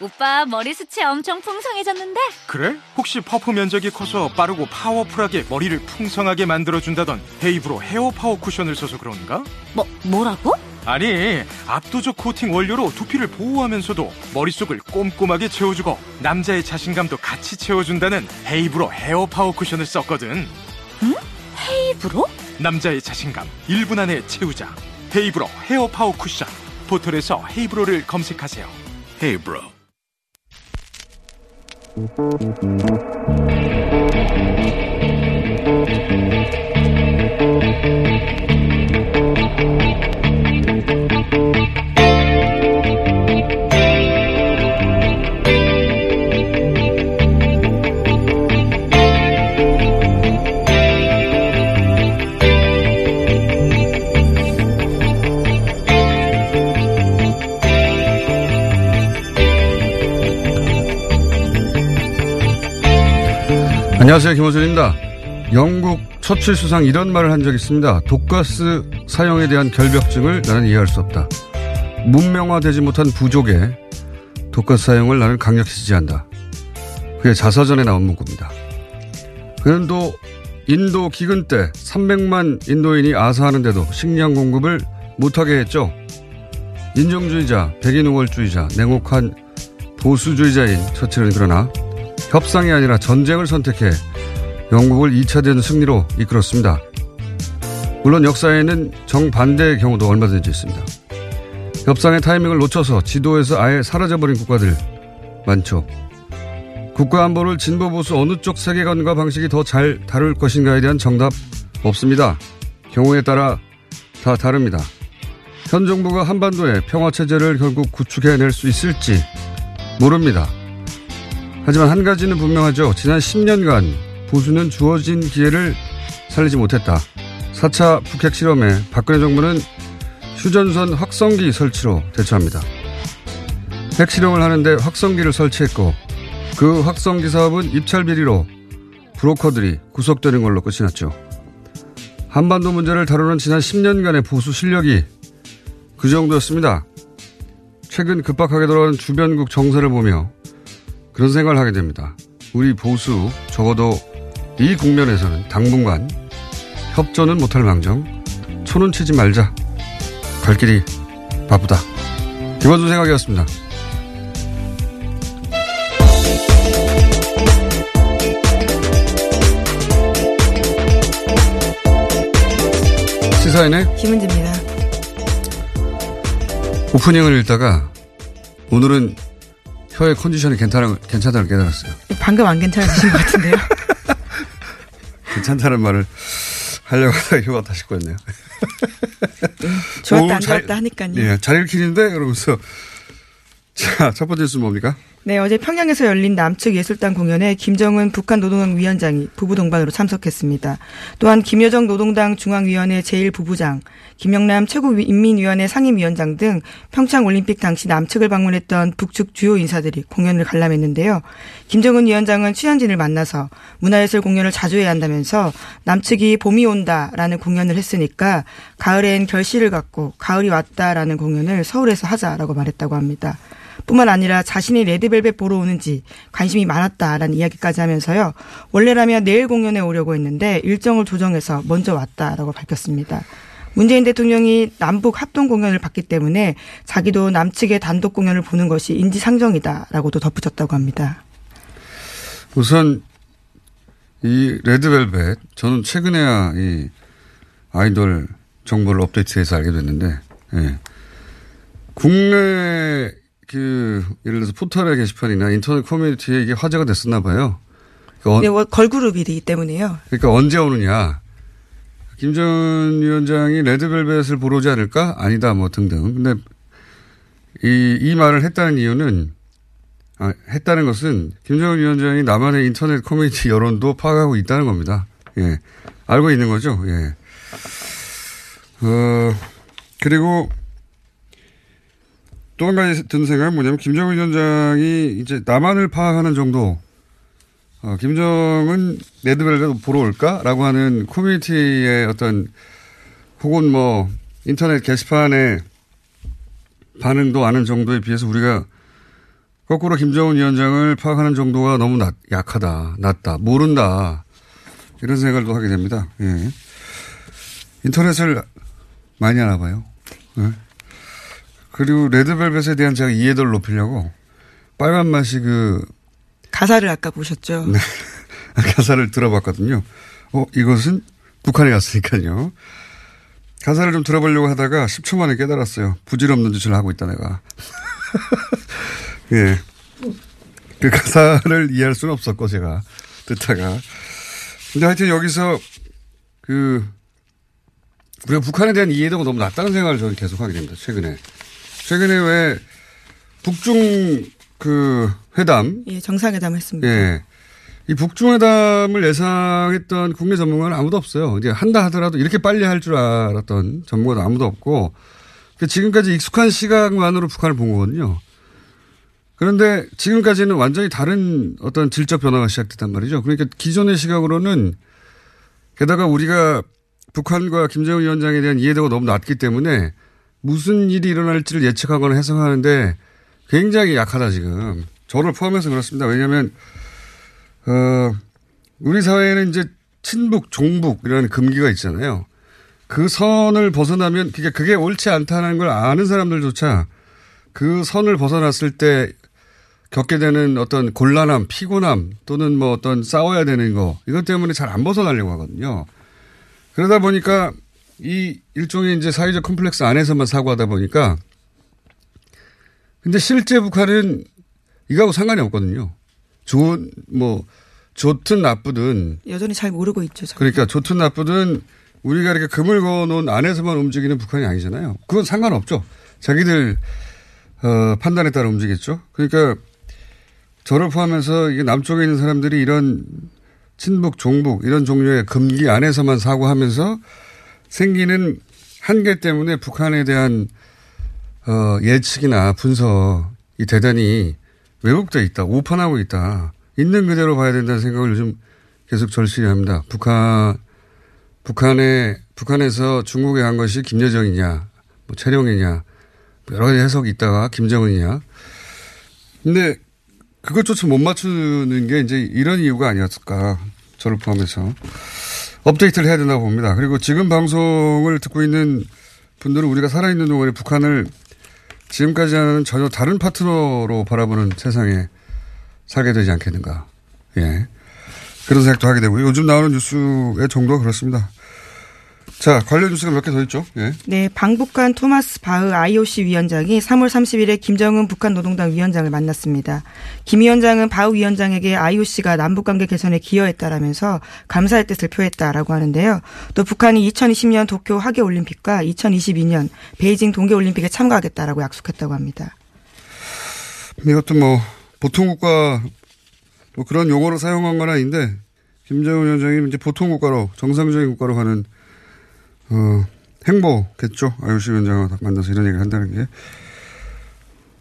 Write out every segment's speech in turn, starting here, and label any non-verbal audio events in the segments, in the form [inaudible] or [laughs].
오빠 머리 숱이 엄청 풍성해졌는데? 그래? 혹시 퍼프 면적이 커서 빠르고 파워풀하게 머리를 풍성하게 만들어준다던 헤이브로 헤어 파워 쿠션을 써서 그런가? 뭐 뭐라고? 아니 압도적 코팅 원료로 두피를 보호하면서도 머릿속을 꼼꼼하게 채워주고 남자의 자신감도 같이 채워준다는 헤이브로 헤어 파워 쿠션을 썼거든 헤이브로? 남자의 자신감 1분 안에 채우자 헤이브로 헤어 파워 쿠션 포털에서 헤이브로를 검색하세요 헤이브로 Thank you. 안녕하세요. 김호준입니다. 영국 처칠 수상 이런 말을 한 적이 있습니다. 독가스 사용에 대한 결벽증을 나는 이해할 수 없다. 문명화되지 못한 부족에 독가스 사용을 나는 강력히 지지한다. 그의 자서전에 나온 문구입니다. 그는 또 인도 기근 때 300만 인도인이 아사하는데도 식량 공급을 못하게 했죠. 인종주의자, 백인 우월주의자, 냉혹한 보수주의자인 처칠은 그러나 협상이 아니라 전쟁을 선택해 영국을 2차 대전 승리로 이끌었습니다. 물론 역사에는 정반대의 경우도 얼마든지 있습니다. 협상의 타이밍을 놓쳐서 지도에서 아예 사라져버린 국가들 많죠. 국가안보를 진보 보수 어느 쪽 세계관과 방식이 더 잘 다룰 것인가에 대한 정답 없습니다. 경우에 따라 다 다릅니다. 현 정부가 한반도의 평화체제를 결국 구축해낼 수 있을지 모릅니다. 하지만 한 가지는 분명하죠. 지난 10년간 보수는 주어진 기회를 살리지 못했다. 4차 북핵 실험에 박근혜 정부는 휴전선 확성기 설치로 대처합니다. 핵 실험을 하는데 확성기를 설치했고 그 확성기 사업은 입찰 비리로 브로커들이 구속되는 걸로 끝이 났죠. 한반도 문제를 다루는 지난 10년간의 보수 실력이 그 정도였습니다. 최근 급박하게 돌아가는 주변국 정세를 보며 그런 생각을 하게 됩니다. 우리 보수 적어도 이 국면에서는 당분간 협조는 못할 망정 초는 치지 말자. 갈 길이 바쁘다. 김원준 생각이었습니다. 시사인의 김은지입니다. 오프닝을 읽다가 오늘은 혀의 컨디션이 괜찮아, 괜찮다는 걸 깨달았어요. 방금 안 괜찮으신 것 같은데요? [laughs] 괜찮다는 말을 하려고 하다가 혀가 다시 꺼였네요. 좋았다, 오, 안 잘- 좋았다 하니까요. 예, 잘 읽히는데? 그러면서. 자, 첫 번째 뉴스 뭡니까? 네, 어제 평양에서 열린 남측 예술단 공연에 김정은 북한 노동당 위원장이 부부 동반으로 참석했습니다. 또한 김여정 노동당 중앙위원회 제1부부장, 김영남 최고인민위원회 상임위원장 등 평창 올림픽 당시 남측을 방문했던 북측 주요 인사들이 공연을 관람했는데요. 김정은 위원장은 취현진을 만나서 문화예술 공연을 자주 해야 한다면서 남측이 봄이 온다라는 공연을 했으니까 가을엔 결실을 갖고 가을이 왔다라는 공연을 서울에서 하자라고 말했다고 합니다. 뿐만 아니라 자신이 레드벨벳 보러 오는지 관심이 많았다라는 이야기까지 하면서요. 원래라면 내일 공연에 오려고 했는데 일정을 조정해서 먼저 왔다라고 밝혔습니다. 문재인 대통령이 남북 합동 공연을 봤기 때문에 자기도 남측의 단독 공연을 보는 것이 인지상정이다라고도 덧붙였다고 합니다. 우선 이 레드벨벳 저는 최근에야 이 아이돌 정보를 업데이트해서 알게 됐는데 예. 국내 그 예를 들어서 포털의 게시판이나 인터넷 커뮤니티에 이게 화제가 됐었나 봐요. 그러니까 네, 걸그룹이기 때문에요. 그러니까 언제 오느냐. 김정은 위원장이 레드벨벳을 보러 오지 않을까? 아니다, 뭐 등등. 근데 이, 이 말을 했다는 이유는 아, 했다는 것은 김정은 위원장이 남한의 인터넷 커뮤니티 여론도 파악하고 있다는 겁니다. 예. 알고 있는 거죠. 예. 어, 그리고 또 한 가지 드는 생각은 뭐냐면 김정은 위원장이 이제 남한을 파악하는 정도 어, 김정은 레드벨벳 보러 올까라고 하는 커뮤니티의 어떤 혹은 뭐 인터넷 게시판의 반응도 아는 정도에 비해서 우리가 거꾸로 김정은 위원장을 파악하는 정도가 너무 낮, 약하다, 낮다, 모른다 이런 생각도 하게 됩니다. 예. 인터넷을 많이 하나 봐요. 예. 그리고 레드벨벳에 대한 제가 이해도를 높이려고 빨간 맛이 그 가사를 아까 보셨죠? 네. [laughs] 가사를 들어봤거든요. 어, 이것은 북한에 갔으니까요. 가사를 좀 들어보려고 하다가 10초 만에 깨달았어요. 부질없는 짓을 하고 있다, 내가. [laughs] 예. 그 가사를 이해할 수는 없었고, 제가. 듣다가. 근데 하여튼 여기서 그, 우리가 북한에 대한 이해도가 너무 낮다는 생각을 저는 계속 하게 됩니다, 최근에. 최근에 왜 북중 그 회담. 예, 정상회담 했습니다. 예. 이 북중회담을 예상했던 국내 전문가는 아무도 없어요. 이제 한다 하더라도 이렇게 빨리 할 줄 알았던 전문가도 아무도 없고 그러니까 지금까지 익숙한 시각만으로 북한을 본 거거든요. 그런데 지금까지는 완전히 다른 어떤 질적 변화가 시작됐단 말이죠. 그러니까 기존의 시각으로는 게다가 우리가 북한과 김정은 위원장에 대한 이해도가 너무 낮기 때문에 무슨 일이 일어날지를 예측하거나 해석하는데 굉장히 약하다 지금. 저를 포함해서 그렇습니다. 왜냐하면 어 우리 사회에는 이제 친북, 종북 이라는 금기가 있잖아요. 그 선을 벗어나면 그게 그게 옳지 않다는 걸 아는 사람들조차 그 선을 벗어났을 때 겪게 되는 어떤 곤란함, 피곤함 또는 뭐 어떤 싸워야 되는 거 이것 때문에 잘 안 벗어나려고 하거든요. 그러다 보니까 이 일종의 이제 사회적 컴플렉스 안에서만 사고하다 보니까 근데 실제 북한은 이거하고 상관이 없거든요. 좋은 뭐 좋든 나쁘든 여전히 잘 모르고 있죠. 저는. 그러니까 좋든 나쁘든 우리가 이렇게 금을 그어놓은 안에서만 움직이는 북한이 아니잖아요. 그건 상관없죠. 자기들 어, 판단에 따라 움직였죠. 그러니까 저를 포함해서 이게 남쪽에 있는 사람들이 이런 친북, 종북 이런 종류의 금기 안에서만 사고하면서 생기는 한계 때문에 북한에 대한 어, 예측이나 분석이 대단히 왜곡돼 있다, 오판하고 있다. 있는 그대로 봐야 된다는 생각을 요즘 계속 절실히 합니다. 북한, 북한에, 북한에서 중국에 간 것이 김여정이냐, 뭐 최룡이냐, 여러 가지 해석이 있다가 김정은이냐. 근데 그것조차 못 맞추는 게 이제 이런 이유가 아니었을까. 저를 포함해서. 업데이트를 해야 된다고 봅니다. 그리고 지금 방송을 듣고 있는 분들은 우리가 살아있는 동안에 북한을 지금까지는 전혀 다른 파트너로 바라보는 세상에 살게 되지 않겠는가. 예. 그런 생각도 하게 되고요. 요즘 나오는 뉴스의 정도가 그렇습니다. 자, 관련 뉴스가 몇 개 더 있죠? 예. 네, 방북한 토마스 바흐 IOC 위원장이 3월 30일에 김정은 북한 노동당 위원장을 만났습니다. 김 위원장은 바흐 위원장에게 IOC가 남북관계 개선에 기여했다라면서 감사의 뜻을 표했다라고 하는데요. 또 북한이 2020년 도쿄 하계올림픽과 2022년 베이징 동계올림픽에 참가하겠다라고 약속했다고 합니다. 이것도 뭐 보통 국가 뭐 그런 용어로 사용한 건 아닌데 김정은 위원장이 이제 보통 국가로 정상적인 국가로 가는 어, 행보겠죠. IOC 위원장과 만나서 이런 얘기를 한다는 게.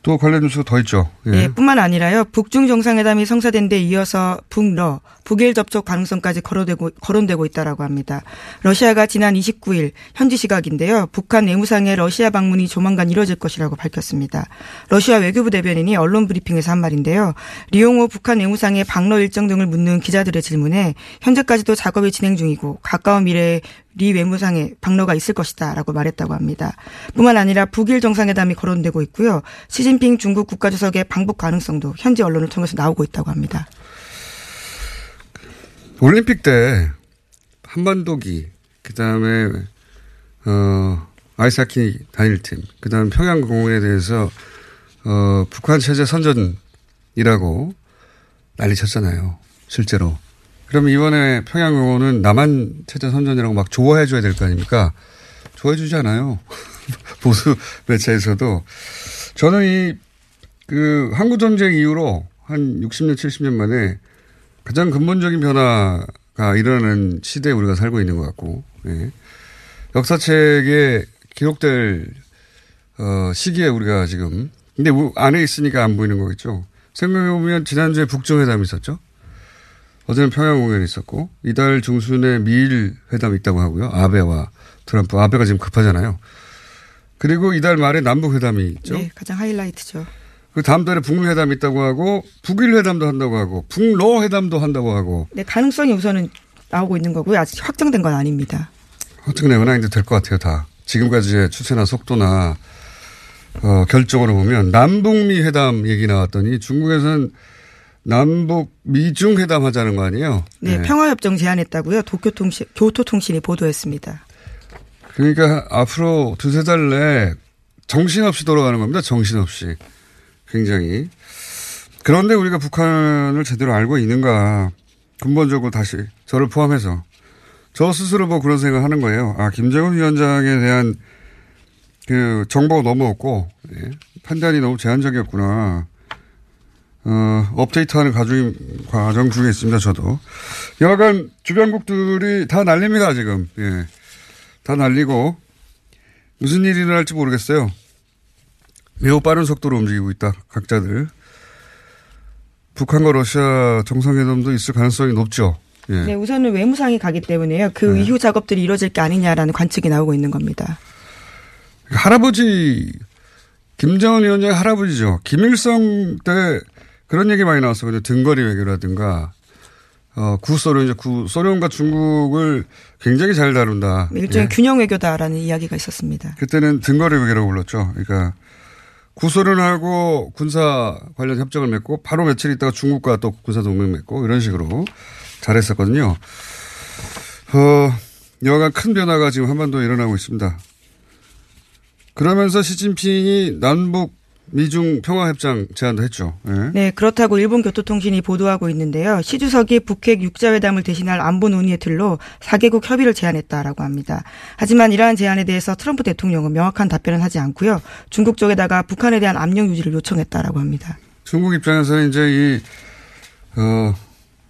또 관련 뉴스가 더 있죠. 예. 네, 뿐만 아니라요. 북중 정상회담이 성사된 데 이어서 북러 북일 접촉 가능성까지 거론되고 거론되고 있다라고 합니다. 러시아가 지난 29일 현지 시각인데요. 북한 내무상의 러시아 방문이 조만간 이뤄질 것이라고 밝혔습니다. 러시아 외교부 대변인이 언론 브리핑에서 한 말인데요. 리용호 북한 내무상의 방러 일정 등을 묻는 기자들의 질문에 현재까지도 작업이 진행 중이고 가까운 미래에 리 외무상의 방로가 있을 것이다라고 말했다고 합니다. 뿐만 아니라 북일 정상회담이 거론되고 있고요. 시진핑 중국 국가주석의 방북 가능성도 현지 언론을 통해서 나오고 있다고 합니다. 올림픽 때 한반도기, 그 다음에, 어, 아이스하키 단일팀, 그 다음 평양공원에 대해서, 어, 북한 체제 선전이라고 난리 쳤잖아요. 실제로. 그럼 이번에 평양공원은 남한 체제 선전이라고 막 좋아해 줘야 될 거 아닙니까? 좋아해 주지 않아요. [laughs] 보수 매체에서도. 저는 이, 그, 한국전쟁 이후로 한 60년, 70년 만에 가장 근본적인 변화가 일어나는 시대에 우리가 살고 있는 것 같고, 예. 역사책에 기록될, 어, 시기에 우리가 지금, 근데 안에 있으니까 안 보이는 거겠죠. 생각해보면 지난주에 북정회담이 있었죠. 어제는 평양 공연이 있었고, 이달 중순에 미일 회담이 있다고 하고요. 아베와 트럼프. 아베가 지금 급하잖아요. 그리고 이달 말에 남북 회담이 있죠. 네, 가장 하이라이트죠. 그 다음 달에 북미 회담이 있다고 하고 북일 회담도 한다고 하고 북러 회담도 한다고 하고. 네, 가능성이 우선은 나오고 있는 거고요. 아직 확정된 건 아닙니다. 확정된 건 아닌데 될 것 같아요, 다. 지금까지의 추세나 속도나 어, 결정으로 보면 남북미 회담 얘기 나왔더니 중국에서는 남북 미중 회담 하자는 거 아니에요? 네, 네. 평화협정 제안했다고요. 도쿄통신, 교토통신이 보도했습니다. 그러니까 앞으로 두세 달 내에 정신없이 돌아가는 겁니다. 정신없이. 굉장히. 그런데 우리가 북한을 제대로 알고 있는가. 근본적으로 다시 저를 포함해서 저 스스로 뭐 그런 생각을 하는 거예요. 아, 김정은 위원장에 대한 그 정보가 너무 없고 예, 판단이 너무 제한적이었구나. 어, 업데이트하는 과정, 과정 중에 있습니다, 저도. 여하간 주변국들이 다 날립니다, 지금. 예. 다 날리고 무슨 일이 일어날지 모르겠어요. 매우 빠른 속도로 움직이고 있다. 각자들. 북한과 러시아 정상회담도 있을 가능성이 높죠. 예. 네, 우선은 외무상이 가기 때문에요. 그 네. 이후 작업들이 이루어질 게 아니냐라는 관측이 나오고 있는 겁니다. 할아버지 김정은 위원장의 할아버지죠. 김일성 때 그런 얘기 많이 나왔어요. 등거리 외교라든가 어, 구소련 이제 구 소련과 중국을 굉장히 잘 다룬다. 일종의 예. 균형 외교다라는 이야기가 있었습니다. 그때는 등거리 외교라고 불렀죠. 그러니까 구소련하고 군사 관련 협정을 맺고 바로 며칠 있다가 중국과 또 군사 동맹 맺고 이런 식으로 잘했었거든요. 어, 여하간 큰 변화가 지금 한반도에 일어나고 있습니다. 그러면서 시진핑이 남북 미중 평화협정 제안도 했죠. 네. 네. 그렇다고 일본 교토통신이 보도하고 있는데요. 시 주석이 북핵 육자회담을 대신할 안보 논의의 틀로 4개국 협의를 제안했다라고 합니다. 하지만 이러한 제안에 대해서 트럼프 대통령은 명확한 답변을 하지 않고요. 중국 쪽에다가 북한에 대한 압력 유지를 요청했다라고 합니다. 중국 입장에서는 이제 이 어,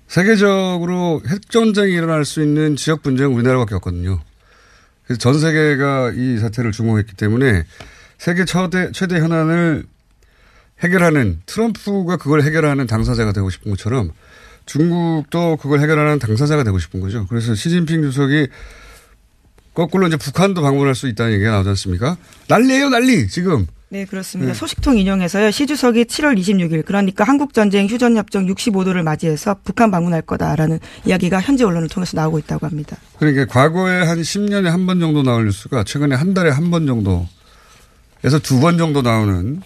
세계적으로 핵전쟁이 일어날 수 있는 지역 분쟁은 우리나라밖에 없거든요. 그래서 전 세계가 이 사태를 주목했기 때문에 세계 최대, 최대 현안을 해결하는 트럼프가 그걸 해결하는 당사자가 되고 싶은 것처럼 중국도 그걸 해결하는 당사자가 되고 싶은 거죠. 그래서 시진핑 주석이 거꾸로 이제 북한도 방문할 수 있다는 얘기가 나오지 않습니까? 난리예요, 난리, 지금. 네, 그렇습니다. 네. 소식통 인용해서요. 시 주석이 7월 26일 그러니까 한국전쟁 휴전협정 65도를 맞이해서 북한 방문할 거다라는 이야기가 현지 언론을 통해서 나오고 있다고 합니다. 그러니까 과거에 한 10년에 한 번 정도 나올 뉴스가 최근에 한 달에 한 번 정도에서 두 번 정도 나오는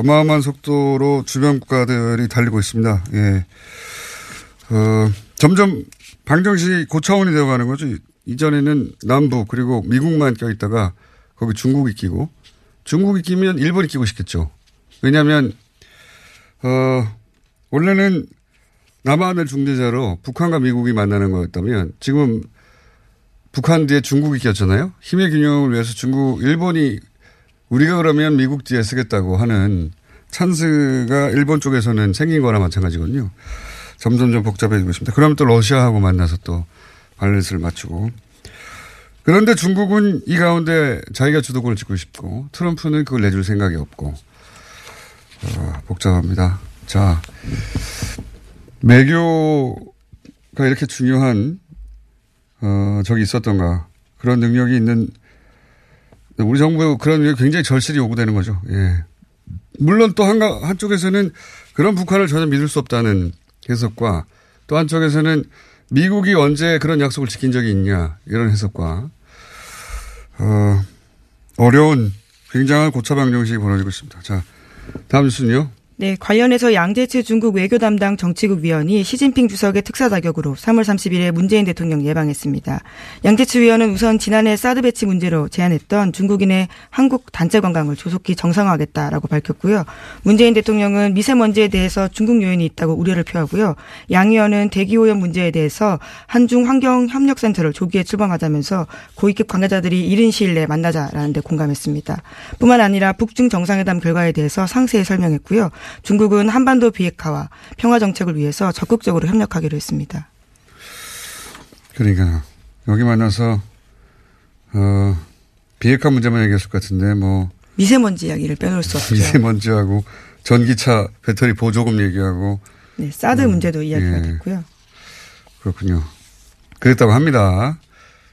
어마어마한 속도로 주변 국가들이 달리고 있습니다. 예. 어, 점점 방정식이 고차원이 되어가는 거죠. 이전에는 남부 그리고 미국만 껴있다가 거기 중국이 끼고 중국이 끼면 일본이 끼고 싶겠죠. 왜냐하면 어, 원래는 남한을 중재자로 북한과 미국이 만나는 거였다면 지금 북한 뒤에 중국이 꼈잖아요. 힘의 균형을 위해서 중국, 일본이 우리가 그러면 미국 뒤에 쓰겠다고 하는 찬스가 일본 쪽에서는 생긴 거나 마찬가지거든요. 점점점 복잡해지고 있습니다. 그럼 또 러시아하고 만나서 또 밸런스를 맞추고. 그런데 중국은 이 가운데 자기가 주도권을 쥐고 싶고 트럼프는 그걸 내줄 생각이 없고 어, 복잡합니다. 자 외교가 이렇게 중요한 어, 적이 있었던가 그런 능력이 있는 우리 정부 그런 능력이 굉장히 절실히 요구되는 거죠. 예. 물론 또 한가, 한쪽에서는 그런 북한을 전혀 믿을 수 없다는 해석과 또 한쪽에서는 미국이 언제 그런 약속을 지킨 적이 있냐 이런 해석과 어, 어려운 굉장한 고차방정식이 벌어지고 있습니다. 자 다음 뉴스는요. 네, 관련해서 양재츠 중국 외교 담당 정치국 위원이 시진핑 주석의 특사 자격으로 3월 30일에 문재인 대통령 예방했습니다. 양제츠 위원은 우선 지난해 사드 배치 문제로 제안했던 중국인의 한국 단체 관광을 조속히 정상화하겠다라고 밝혔고요. 문재인 대통령은 미세먼지에 대해서 중국 요인이 있다고 우려를 표하고요. 양 위원은 대기 오염 문제에 대해서 한중 환경 협력 센터를 조기에 출범하자면서 고위급 관계자들이 이른 시일 내에 만나자라는 데 공감했습니다. 뿐만 아니라 북중 정상회담 결과에 대해서 상세히 설명했고요. 중국은 한반도 비핵화와 평화 정책을 위해서 적극적으로 협력하기로 했습니다. 그러니까 여기 만나서 어, 비핵화 문제만 얘기했을 것 같은데 뭐 미세먼지 이야기를 빼놓을 수 없죠. 미세먼지하고 전기차 배터리 보조금 얘기하고 네, 사드 음, 문제도 이야기가 예. 됐고요. 그렇군요. 그랬다고 합니다.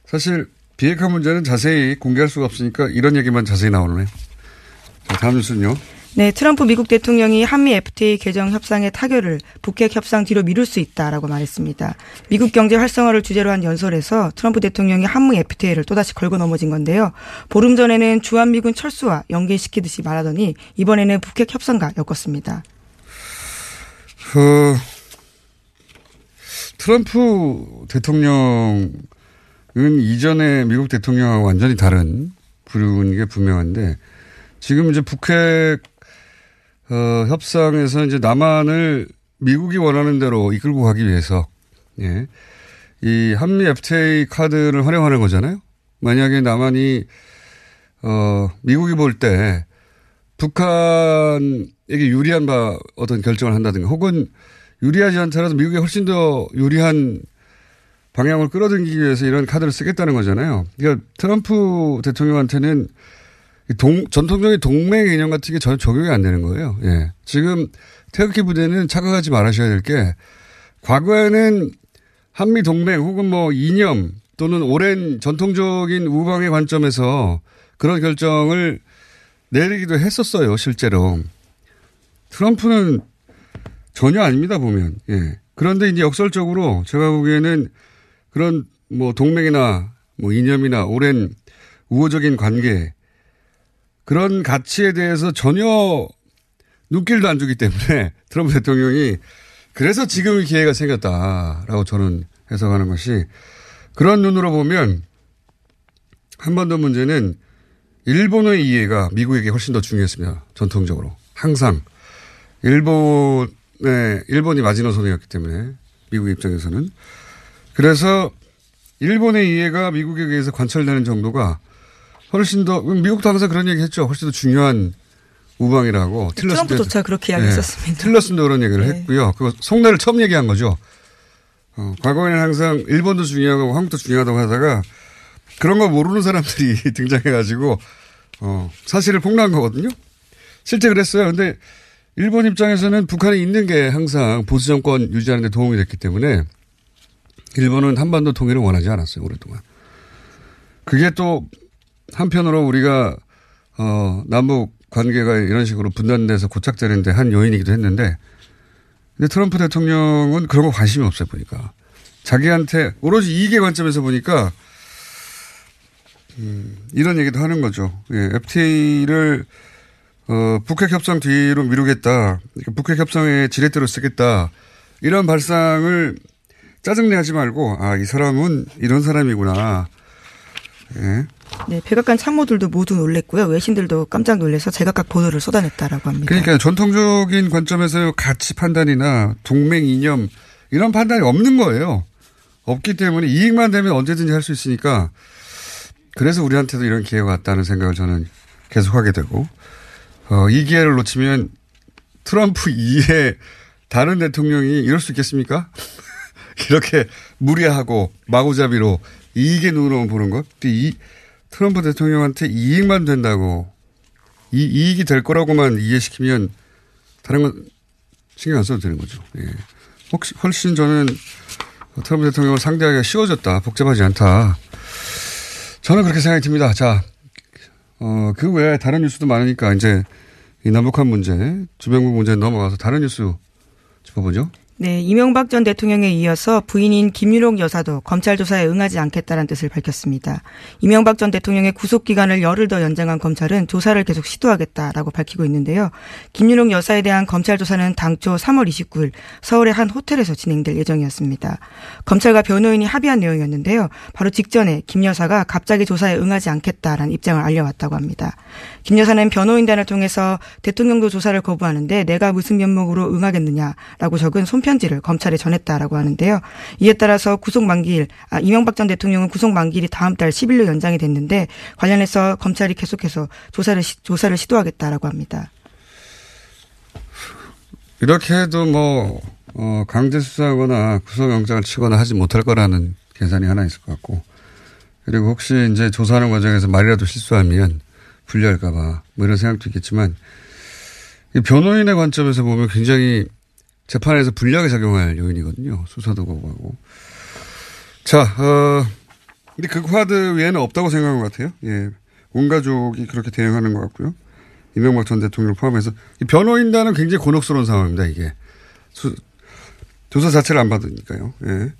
사실 비핵화 문제는 자세히 공개할 수가 없으니까 이런 얘기만 자세히 나오네. 자, 다음 뉴스는요. 네, 트럼프 미국 대통령이 한미 FTA 개정 협상의 타결을 북핵 협상 뒤로 미룰 수 있다라고 말했습니다. 미국 경제 활성화를 주제로 한 연설에서 트럼프 대통령이 한미 FTA를 또다시 걸고 넘어진 건데요. 보름 전에는 주한미군 철수와 연계시키듯이 말하더니 이번에는 북핵 협상과 엮었습니다. 그 트럼프 대통령은 이전에 미국 대통령하고 완전히 다른 부류인 게 분명한데 지금 이제 북핵 어, 협상에서 이제 남한을 미국이 원하는 대로 이끌고 가기 위해서 예. 이 한미 FTA 카드를 활용하는 거잖아요. 만약에 남한이 어 미국이 볼 때 북한에게 유리한 바 어떤 결정을 한다든가 혹은 유리하지 않더라도 미국에 훨씬 더 유리한 방향을 끌어당기기 위해서 이런 카드를 쓰겠다는 거잖아요. 그러니까 트럼프 대통령한테는 동, 전통적인 동맹 개념 같은 게 전혀 적용이 안 되는 거예요. 예. 지금 태극기 부대는 착각하지 말아셔야 될 게 과거에는 한미 동맹 혹은 뭐 이념 또는 오랜 전통적인 우방의 관점에서 그런 결정을 내리기도 했었어요, 실제로. 트럼프는 전혀 아닙니다, 보면. 예. 그런데 이제 역설적으로 제가 보기에는 그런 뭐 동맹이나 뭐 이념이나 오랜 우호적인 관계 그런 가치에 대해서 전혀 눈길도 안 주기 때문에 [laughs] 트럼프 대통령이 그래서 지금 기회가 생겼다라고 저는 해석하는 것이 그런 눈으로 보면 한반도 문제는 일본의 이해가 미국에게 훨씬 더 중요했습니다. 전통적으로. 항상. 일본의, 일본이 마지노선이었기 때문에 미국 입장에서는. 그래서 일본의 이해가 미국에 의해서 관철되는 정도가 훨씬 더 미국도 항상 그런 얘기 했죠. 훨씬 더 중요한 우방이라고. 트럼프조차 그렇게 이야기했었습니다. 네. 틀렸습니다. 그런 얘기를 네. 했고요. 그 속내를 처음 얘기한 거죠. 어, 과거에는 항상 일본도 중요하고 한국도 중요하다고 하다가 그런 거 모르는 사람들이 [laughs] 등장해가지고 어, 사실을 폭로한 거거든요. 실제 그랬어요. 근데 일본 입장에서는 북한에 있는 게 항상 보수 정권 유지하는 데 도움이 됐기 때문에 일본은 한반도 통일을 원하지 않았어요. 오랫동안. 그게 또 한편으로 우리가 어, 남북 관계가 이런 식으로 분단돼서 고착되는데 한 요인이기도 했는데 근데 트럼프 대통령은 그런 거 관심이 없어요 보니까 자기한테 오로지 이익의 관점에서 보니까 음, 이런 얘기도 하는 거죠. 예, FTA를 어, 북핵 협상 뒤로 미루겠다. 그러니까 북핵 협상의 지렛대로 쓰겠다. 이런 발상을 짜증내하지 말고 아 이 사람은 이런 사람이구나. 예. 네, 백악관 참모들도 모두 놀랬고요. 외신들도 깜짝 놀래서 제각각 보도를 쏟아냈다라고 합니다. 그러니까 전통적인 관점에서 가치 판단이나 동맹 이념 이런 판단이 없는 거예요. 없기 때문에 이익만 되면 언제든지 할 수 있으니까 그래서 우리한테도 이런 기회가 왔다는 생각을 저는 계속 하게 되고 어, 이 기회를 놓치면 트럼프 이해 다른 대통령이 이럴 수 있겠습니까? [laughs] 이렇게 무리하고 마구잡이로 이익의 눈으로 보는 것. 이 트럼프 대통령한테 이익만 된다고 이 이익이 될 거라고만 이해시키면 다른 건 신경 안 써도 되는 거죠. 예. 혹시 훨씬 저는 트럼프 대통령을 상대하기가 쉬워졌다. 복잡하지 않다. 저는 그렇게 생각이 듭니다. 자, 어, 그 외에 다른 뉴스도 많으니까 이제 이 남북한 문제, 주변국 문제 넘어가서 다른 뉴스 짚어보죠. 네, 이명박 전 대통령에 이어서 부인인 김유록 여사도 검찰 조사에 응하지 않겠다는 뜻을 밝혔습니다. 이명박 전 대통령의 구속 기간을 열흘 더 연장한 검찰은 조사를 계속 시도하겠다라고 밝히고 있는데요. 김유록 여사에 대한 검찰 조사는 당초 3월 29일 서울의 한 호텔에서 진행될 예정이었습니다. 검찰과 변호인이 합의한 내용이었는데요. 바로 직전에 김 여사가 갑자기 조사에 응하지 않겠다라는 입장을 알려왔다고 합니다. 김 여사는 변호인단을 통해서 대통령도 조사를 거부하는데 내가 무슨 면목으로 응하겠느냐라고 적은 손 편지를 검찰에 전했다라고 하는데요. 이에 따라서 구속 만기일, 아, 이명박 전 대통령은 구속 만기일이 다음 달 10일로 연장이 됐는데 관련해서 검찰이 계속해서 조사를 조사를 시도하겠다라고 합니다. 이렇게 해도 뭐 어, 강제 수사하거나 구속영장을 치거나 하지 못할 거라는 계산이 하나 있을 것 같고 그리고 혹시 이제 조사하는 과정에서 말이라도 실수하면 불리할까봐 뭐 이런 생각도 있겠지만 변호인의 관점에서 보면 굉장히 재판에서 불리하게 작용할 요인이거든요. 수사도 거부하고. 자, 어, 근데 그 카드 외에는 없다고 생각한 것 같아요. 예. 온 가족이 그렇게 대응하는 것 같고요. 이명박 전 대통령 포함해서. 변호인단은 굉장히 곤혹스러운 상황입니다, 이게. 수, 조사 자체를 안 받으니까요. 예.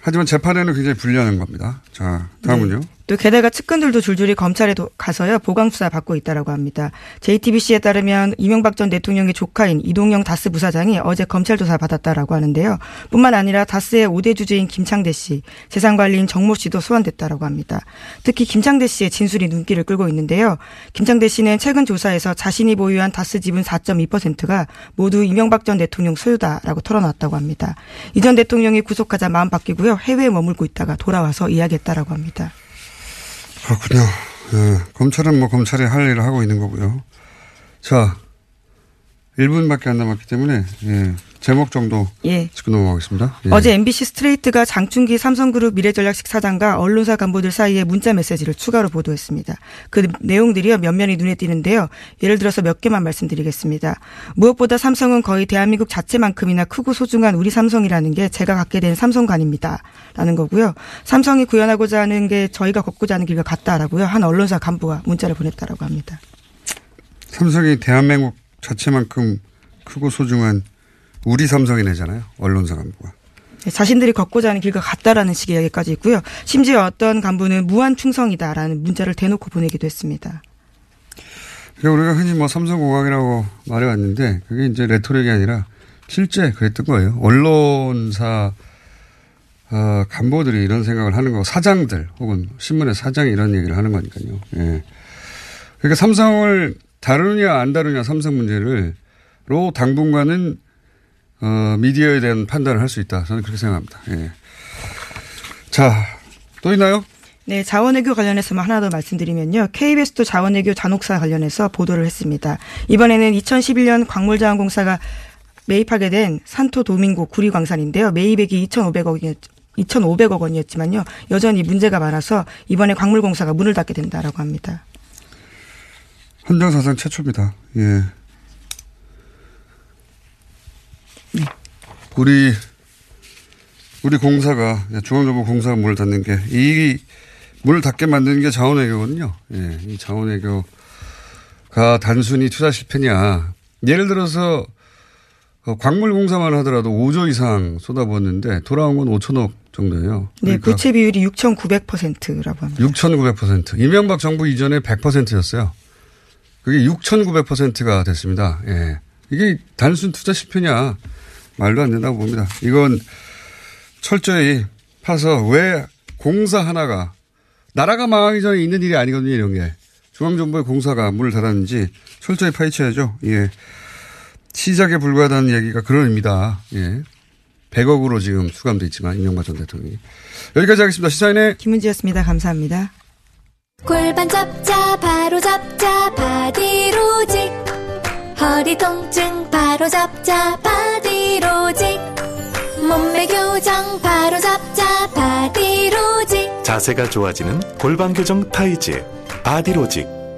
하지만 재판에는 굉장히 불리한 겁니다. 자, 다음은요. 네. 또 게다가 측근들도 줄줄이 검찰에 가서요 보강 수사 받고 있다라고 합니다. JTBC에 따르면 이명박 전 대통령의 조카인 이동영 다스 부사장이 어제 검찰 조사 받았다라고 하는데요. 뿐만 아니라 다스의 5대 주주인 김창대 씨, 재산 관리인 정모 씨도 소환됐다라고 합니다. 특히 김창대 씨의 진술이 눈길을 끌고 있는데요. 김창대 씨는 최근 조사에서 자신이 보유한 다스 지분 4.2%가 모두 이명박 전 대통령 소유다라고 털어놨다고 합니다. 이 전 대통령이 구속하자 마음 바뀌고요. 해외에 머물고 있다가 돌아와서 이야기했다라고 합니다. 그렇군요. 예, 검찰은 뭐 검찰이 할 일을 하고 있는 거고요. 자, 1분밖에 안 남았기 때문에 예, 제목 정도 예. 짚고 넘어가겠습니다. 예. 어제 MBC 스트레이트가 장충기 삼성그룹 미래전략식 사장과 언론사 간부들 사이에 문자 메시지를 추가로 보도했습니다. 그 내용들이요 면면이 눈에 띄는데요. 예를 들어서 몇 개만 말씀드리겠습니다. 무엇보다 삼성은 거의 대한민국 자체만큼이나 크고 소중한 우리 삼성이라는 게 제가 갖게 된 삼성관입니다. 라는 거고요. 삼성이 구현하고자 하는 게 저희가 걷고자 하는 길과 같다라고요. 한 언론사 간부가 문자를 보냈다라고 합니다. 삼성이 대한민국 자체만큼 크고 소중한 우리 삼성이네잖아요. 언론사 간부가. 네, 자신들이 걷고자 하는 길과 같다라는 식의 이야기까지 있고요. 심지어 어떤 간부는 무한 충성이다라는 문자를 대놓고 보내기도 했습니다. 그러니까 우리가 흔히 뭐 삼성공학이라고 말해왔는데 그게 이제 레토릭이 아니라 실제 그랬던 거예요. 언론사 어, 간부들이 이런 생각을 하는 거, 사장들 혹은 신문의 사장이 이런 얘기를 하는 거니까요. 예. 그러니까 삼성을 다루냐 안 다루냐 삼성 문제를 로 당분간은 어, 미디어에 대한 판단을 할 수 있다. 저는 그렇게 생각합니다. 예. 자, 또 있나요? 네, 자원외교 관련해서만 하나 더 말씀드리면요. KBS도 자원외교 잔혹사 관련해서 보도를 했습니다. 이번에는 2011년 광물자원공사가 매입하게 된 산토 도민고 구리광산인데요. 매입액이 2,500억이었, 2,500억 원이었지만요. 여전히 문제가 많아서 이번에 광물공사가 문을 닫게 된다라고 합니다. 헌정 사상 최초입니다. 예. 네. 우리 우리 공사가 중앙정보공사가 문을 닫는 게 이 문을 닫게 만드는 게 자원외교거든요. 예, 이 자원외교가 단순히 투자 실패냐? 예를 들어서 어, 광물 공사만 하더라도 5조 이상 쏟아부었는데 돌아온 건 5천억 정도예요. 네, 그러니까 부채 비율이 6,900%라고 합니다. 6,900%. 이명박 정부 이전에 100%였어요. 그게 6,900%가 됐습니다. 예. 이게 단순 투자 실패냐? 말도 안 된다고 봅니다. 이건 철저히 파서 왜 공사 하나가 나라가 망하기 전에 있는 일이 아니거든요, 이런 게. 중앙정부의 공사가 문을 닫았는지 철저히 파헤쳐야죠. 예. 시작에 불과하다는 얘기가 그런 의미다. 예. 100억으로 지금 수감돼 있지만, 이명박 전 대통령이. 여기까지 하겠습니다. 시사인의 김은지였습니다. 감사합니다. 골반 잡자, 바로 잡자, 바디로직. 허리 통증 바로 잡자 바디로직. 몸매 교정 바로 잡자 바디로직. 자세가 좋아지는 골반 교정 타이즈 바디로직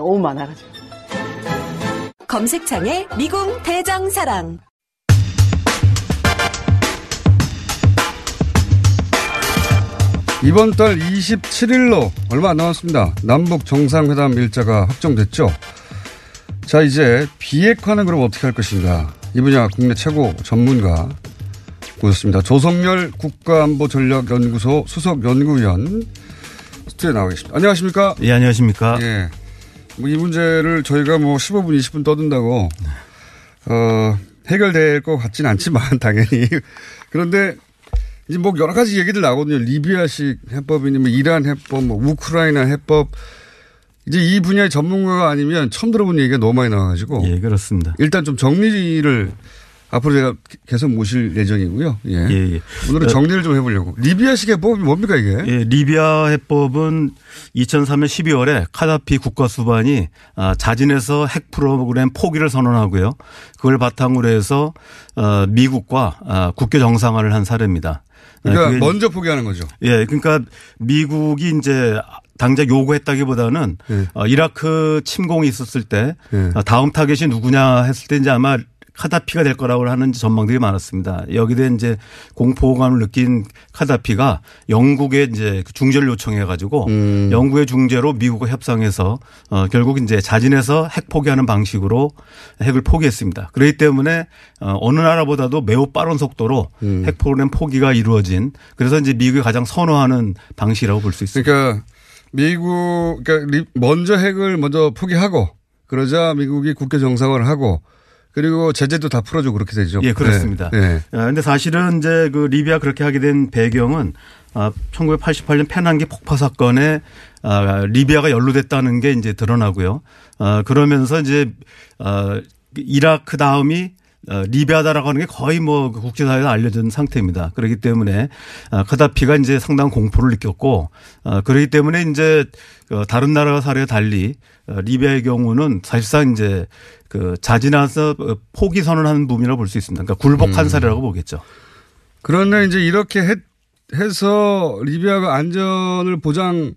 너무 많아가지고. 검색창에 미궁 대장사랑. 이번 달 27일로 얼마 안 남았습니다. 남북 정상회담 일자가 확정됐죠. 자, 이제 비핵화는 그럼 어떻게 할 것인가. 이 분야 국내 최고 전문가 모셨습니다. 조성열 국가안보전략연구소 수석연구위원 스튜디오에 나와 계십니다. 안녕하십니까? 예, 안녕하십니까? 예. 뭐이 문제를 저희가 뭐 15분, 20분 떠든다고, 어, 해결될 것 같진 않지만, [laughs] 당연히. 그런데 이제 뭐 여러 가지 얘기들 나오거든요. 리비아식 해법이니 뭐 이란 해법, 뭐 우크라이나 해법. 이제 이 분야의 전문가가 아니면 처음 들어본 얘기가 너무 많이 나와가지고. 예, 그렇습니다. 일단 좀 정리를 앞으로 제가 계속 모실 예정이고요. 예. 예, 예. 오늘은 정리를 좀 해보려고. 리비아식 해법이 뭡니까 이게? 예, 리비아 해법은 2003년 12월에 카다피 국가 수반이 아, 자진해서 핵 프로그램 포기를 선언하고요. 그걸 바탕으로 해서 어, 미국과 아, 국교 정상화를 한 사례입니다. 그러니까 먼저 포기하는 거죠. 예, 그러니까 미국이 이제 당장 요구했다기보다는 예. 어, 이라크 침공이 있었을 때 예. 어, 다음 타겟이 누구냐 했을 때 이제 아마 카다피가 될 거라고 하는 전망들이 많았습니다. 여기에 이제 공포감을 느낀 카다피가 영국에 이제 중재를 요청해 가지고 음. 영국의 중재로 미국과 협상해서 어 결국 이제 자진해서 핵 포기하는 방식으로 핵을 포기했습니다. 그렇기 때문에 어 어느 나라보다도 매우 빠른 속도로 음. 핵 프로그램 포기가 이루어진 그래서 이제 미국이 가장 선호하는 방식이라고 볼 수 있습니다. 그러니까 미국, 그러니까 리- 먼저 핵을 먼저 포기하고 그러자 미국이 국교 정상화를 하고 그리고 제재도 다 풀어주고 그렇게 되죠. 예, 그렇습니다. 네. 네. 아, 사실은 이제 그 리비아 그렇게 하게 된 배경은 아, 1988년 페난기 폭파 사건에 아, 리비아가 연루됐다는 게 이제 드러나고요. 아, 그러면서 이제 아, 이라크 다음이 어, 리비아다라고 하는 게 거의 뭐그 국제사회에 알려진 상태입니다. 그렇기 때문에 아, 카다피가 이제 상당한 공포를 느꼈고 아, 그렇기 때문에 이제 어, 다른 나라와 사례와 달리 어, 리비아의 경우는 사실상 이제 그 자진해서 어, 포기 선언하는 부분이라고 볼 수 있습니다. 그러니까 굴복한 음. 사례라고 보겠죠. 그런데 이제 이렇게 해, 해서 리비아가 안전을 보장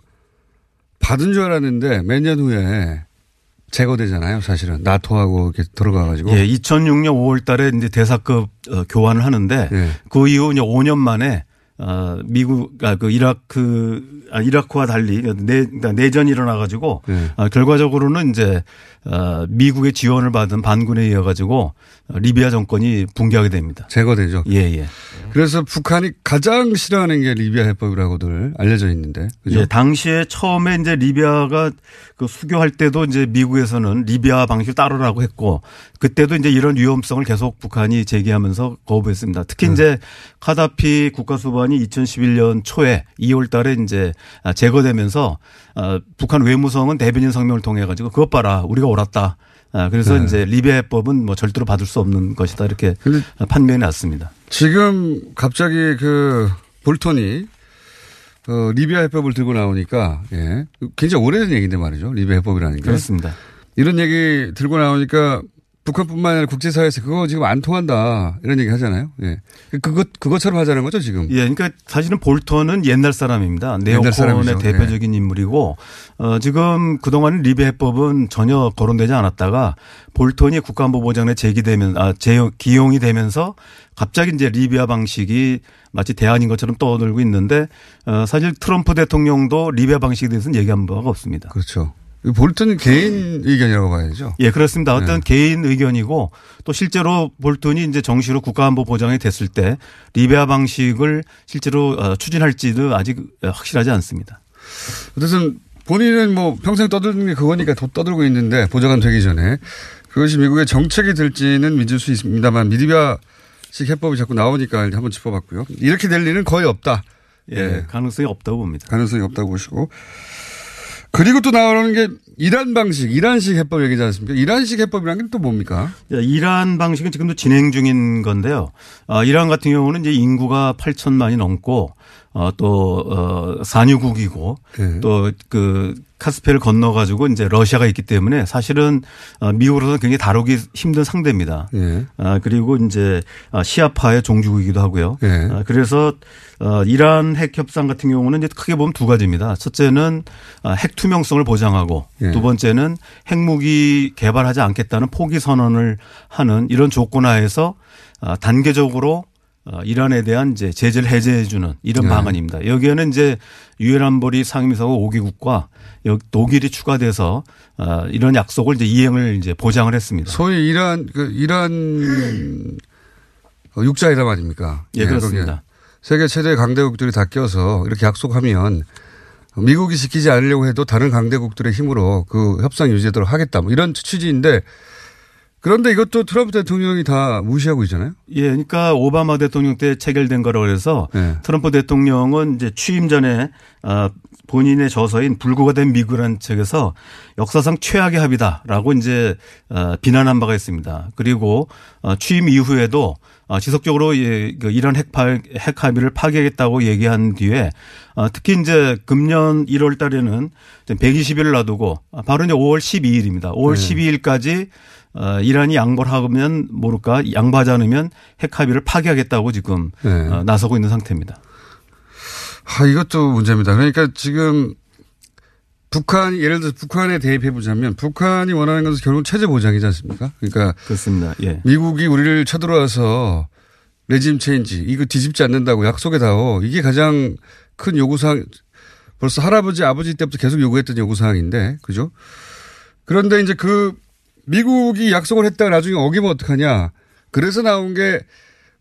받은 줄 알았는데 몇 년 후에 제거되잖아요, 사실은. 나토하고 이렇게 들어가가지고. 예, 2006년 5월 달에 이제 대사급 어, 교환을 하는데 예. 그 이후 이제 5년 만에 어, 미국, 아, 그 이라크, 아, 이라크와 달리 내, 그러니까 내전이 일어나가지고 네. 아, 결과적으로는 이제 어, 미국의 지원을 받은 반군에 이어 가지고 어, 리비아 정권이 붕괴하게 됩니다. 제거되죠. 예, 예. 그래서 북한이 가장 싫어하는 게 리비아 해법이라고들 알려져 있는데. 그죠? 예, 당시에 처음에 이제 리비아가 그 수교할 때도 이제 미국에서는 리비아 방식을 따르라고 했고 그때도 이제 이런 위험성을 계속 북한이 제기하면서 거부했습니다. 특히 네. 이제 카다피 국가수반 이 2011년 초에 2월 달에 이제 아, 제거되면서 어, 북한 외무성은 대변인 성명을 통해 가지고 그것 봐라 우리가 옳았다. 아, 그래서 네. 이제 리비아 해법은 뭐 절대로 받을 수 없는 것이다 이렇게 판명이 났습니다. 지금 갑자기 그 볼턴이 어, 리비아 해법을 들고 나오니까 예. 굉장히 오래된 얘기인데 말이죠. 리비아 해법이라는 게. 그렇습니다. 이런 얘기 들고 나오니까 북한뿐만 아니라 국제사회에서 그거 지금 안 통한다 이런 얘기 하잖아요. 예. 그것 그것처럼 하자는 거죠 지금. 예, 그러니까 사실은 볼턴은 옛날 사람입니다. 네오콘의 사람이죠. 대표적인 인물이고 어, 지금 그동안 리비아 해법은 전혀 거론되지 않았다가 볼턴이 국가안보보장에 제기되면 아 제, 기용이 되면서 갑자기 이제 리비아 방식이 마치 대안인 것처럼 떠들고 있는데 어, 사실 트럼프 대통령도 리비아 방식에 대해서는 얘기한 바가 없습니다. 그렇죠. 볼턴 개인 의견이라고 봐야죠. 예, 그렇습니다. 어떤 네. 개인 의견이고 또 실제로 볼턴이 이제 정식으로 국가안보 보장이 됐을 때 리비아 방식을 실제로 어, 추진할지도 아직 확실하지 않습니다. 어쨌든 본인은 뭐 평생 떠드는 게 그거니까 더 떠들고 있는데 보좌관 되기 전에 그것이 미국의 정책이 될지는 믿을 수 있습니다만 미리비아식 해법이 자꾸 나오니까 한번 짚어봤고요. 이렇게 될 일은 거의 없다. 예, 가능성이 없다고 봅니다. 가능성이 없다고 보시고 그리고 또 나오는 게 이란 방식, 이란식 해법 얘기지 않습니까? 이란식 해법이라는 게또 뭡니까? 예, 이란 방식은 지금도 진행 중인 건데요. 어, 이란 같은 경우는 이제 인구가 8천만이 넘고 어, 또 어, 산유국이고 네. 또그 카스피를 건너 가지고 이제 러시아가 있기 때문에 사실은 어, 미국으로서는 굉장히 다루기 힘든 상대입니다. 예. 아, 그리고 이제 아, 시아파의 종주국이기도 하고요. 예. 아, 그래서 어, 이란 핵 협상 같은 경우는 이제 크게 보면 두 가지입니다. 첫째는 아, 핵 투명성을 보장하고 예. 두 번째는 핵무기 개발하지 않겠다는 포기 선언을 하는 이런 조건 하에서 아, 단계적으로 어, 이란에 대한 이제 제재를 해제해 주는 이런 네. 방안입니다. 여기에는 이제 유엔 안보리 상임이사국 5개국과 독일이 추가돼서 어, 이런 약속을 이제 이행을 이제 보장을 했습니다. 소위 이란 그 이란 어, 육자회담 아닙니까? 예, 그렇습니다. 거기에 세계 최대 강대국들이 다 껴서 이렇게 약속하면 미국이 지키지 않으려고 해도 다른 강대국들의 힘으로 그 협상 유지되도록 하겠다. 뭐 이런 취지인데 그런데 이것도 트럼프 대통령이 다 무시하고 있잖아요. 예, 그러니까 오바마 대통령 때 체결된 거라고 해서 네. 트럼프 대통령은 이제 취임 전에 아, 본인의 저서인 불구가 된 미국이라는 책에서 역사상 최악의 합의다라고 이제 어, 비난한 바가 있습니다. 그리고 어, 취임 이후에도 어, 지속적으로 예, 그 이란 핵, 파, 핵 합의를 파기하겠다고 얘기한 뒤에 어, 특히 이제 금년 1월 달에는 120일을 놔두고 아, 바로 이제 5월 12일입니다. 5월 네. 12일까지 어, 이란이 양보를 하면 모를까 양보하지 않으면 핵 합의를 파기하겠다고 지금 네. 어, 나서고 있는 상태입니다. 아, 이것도 문제입니다. 그러니까 지금 북한이 예를 들어서 북한에 대입해 보자면 북한이 원하는 것은 결국 체제 보장이지 않습니까? 그러니까 그렇습니다. 예. 미국이 우리를 쳐들어와서 레짐 체인지 이거 뒤집지 않는다고 약속에 닿어 이게 가장 큰 요구사항 벌써 할아버지 아버지 때부터 계속 요구했던 요구사항인데 그죠? 그런데 이제 그 미국이 약속을 했다가 나중에 어기면 어떡하냐. 그래서 나온 게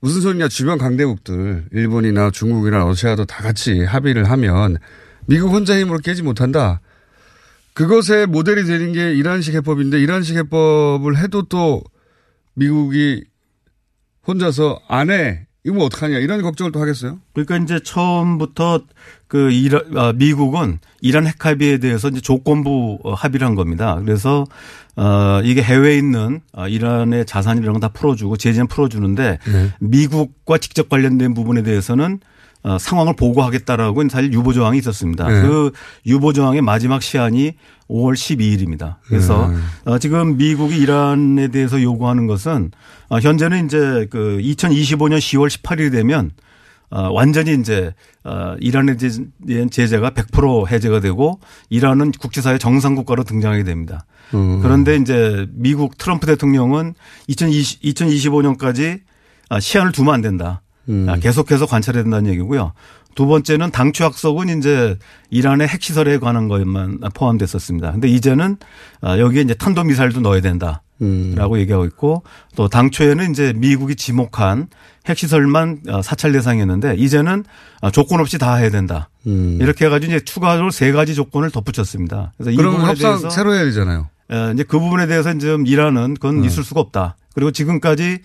무슨 소리냐. 주변 강대국들, 일본이나 중국이나 러시아도 다 같이 합의를 하면 미국 혼자 힘으로 깨지 못한다. 그것의 모델이 되는 게 이란식 해법인데 이란식 해법을 해도 또 미국이 혼자서 안 해. 이거 어떡하냐. 이런 걱정을 또 하겠어요? 그러니까 이제 처음부터 그 이란, 아, 미국은 이란 핵 합의에 대해서 이제 조건부 어, 합의를 한 겁니다. 그래서 어, 이게 해외에 있는 어, 이란의 자산 이런 거다 풀어주고 제재는 풀어주는데 네. 미국과 직접 관련된 부분에 대해서는 어, 상황을 보고하겠다라고 사실 유보 조항이 있었습니다. 네. 그 유보 조항의 마지막 시한이 5월 12일입니다. 그래서 네. 어, 지금 미국이 이란에 대해서 요구하는 것은 어, 현재는 이제 그 2025년 10월 18일이 되면 어, 완전히 이제 어, 이란에 대한 제재가 100% 해제가 되고 이란은 국제사회 정상 국가로 등장하게 됩니다. 음. 그런데 이제 미국 트럼프 대통령은 2020, 2025년까지 아, 시한을 두면 안 된다. 음. 아, 계속해서 관찰해야 된다는 얘기고요. 두 번째는 당초 약속은 이제 이란의 핵시설에 관한 것만 포함됐었습니다. 근데 이제는 아, 여기에 이제 탄도미사일도 넣어야 된다. 음. 라고 얘기하고 있고 또 당초에는 이제 미국이 지목한 핵시설만 어, 사찰 대상이었는데 이제는 아, 조건 없이 다 해야 된다. 음. 이렇게 해가지고 이제 추가로 세 가지 조건을 덧붙였습니다. 그래서 이 부분에 대해서 새로 해야 되잖아요. 에, 이제 그 부분에 대해서 이제 좀 이란은 그건 음. 있을 수가 없다. 그리고 지금까지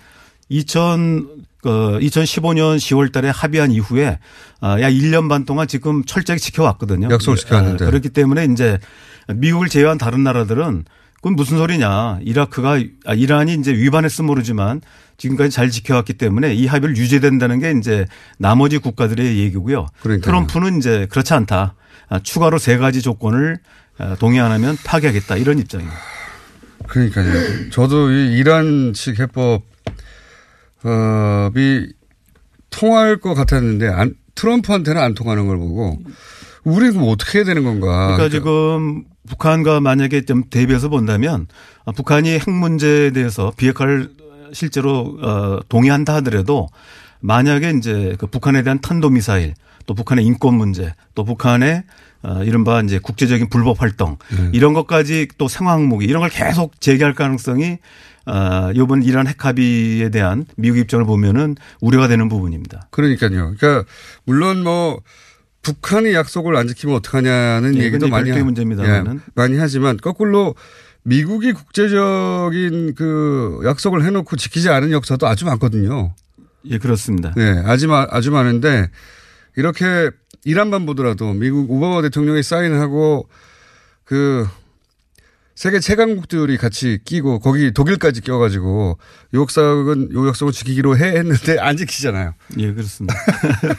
2000, 어, 2015년 10월 달에 합의한 이후에 아, 약 1년 반 동안 지금 철저히 지켜왔거든요. 약속을 예, 지켜왔는데. 아, 그렇기 때문에 이제 미국을 제외한 다른 나라들은 그건 무슨 소리냐. 이라크가, 아, 이란이 이제 위반했으면 모르지만 지금까지 잘 지켜왔기 때문에 이 합의를 유지된다는 게 이제 나머지 국가들의 얘기고요. 그러니까요. 트럼프는 이제 그렇지 않다. 아, 추가로 세 가지 조건을 아, 동의 안 하면 파기하겠다 이런 입장입니다. 그러니까요. 저도 이 이란식 해법 이 통할 것 같았는데 안, 트럼프한테는 안 통하는 걸 보고 우리 그럼 어떻게 해야 되는 건가? 그러니까 지금 북한과 만약에 좀 대비해서 본다면 아, 북한이 핵 문제에 대해서 비핵화를 실제로 어, 동의한다 하더라도 만약에 이제 그 북한에 대한 탄도 미사일 또 북한의 인권 문제 또 북한의 어, 이른바 이제 국제적인 불법 활동 이런 것까지 또 생화항목이 이런 걸 계속 제기할 가능성이 어, 이번 이란 핵 합의에 대한 미국 입장을 보면은 우려가 되는 부분입니다. 그러니까요. 그러니까 물론 뭐 북한이 약속을 안 지키면 어떡하냐는 예, 얘기도 많이 하- 문제입니다만은. 예, 많이 하지만 거꾸로 미국이 국제적인 그 약속을 해놓고 지키지 않은 역사도 아주 많거든요. 예, 그렇습니다. 네, 아주, 많- 아주 많은데 이렇게 이란만 보더라도 미국 오바마 대통령이 사인하고 그 세계 최강국들이 같이 끼고 거기 독일까지 껴가지고 요 약속은 요 약속을 지키기로 해 했는데 안 지키잖아요. 예, 그렇습니다.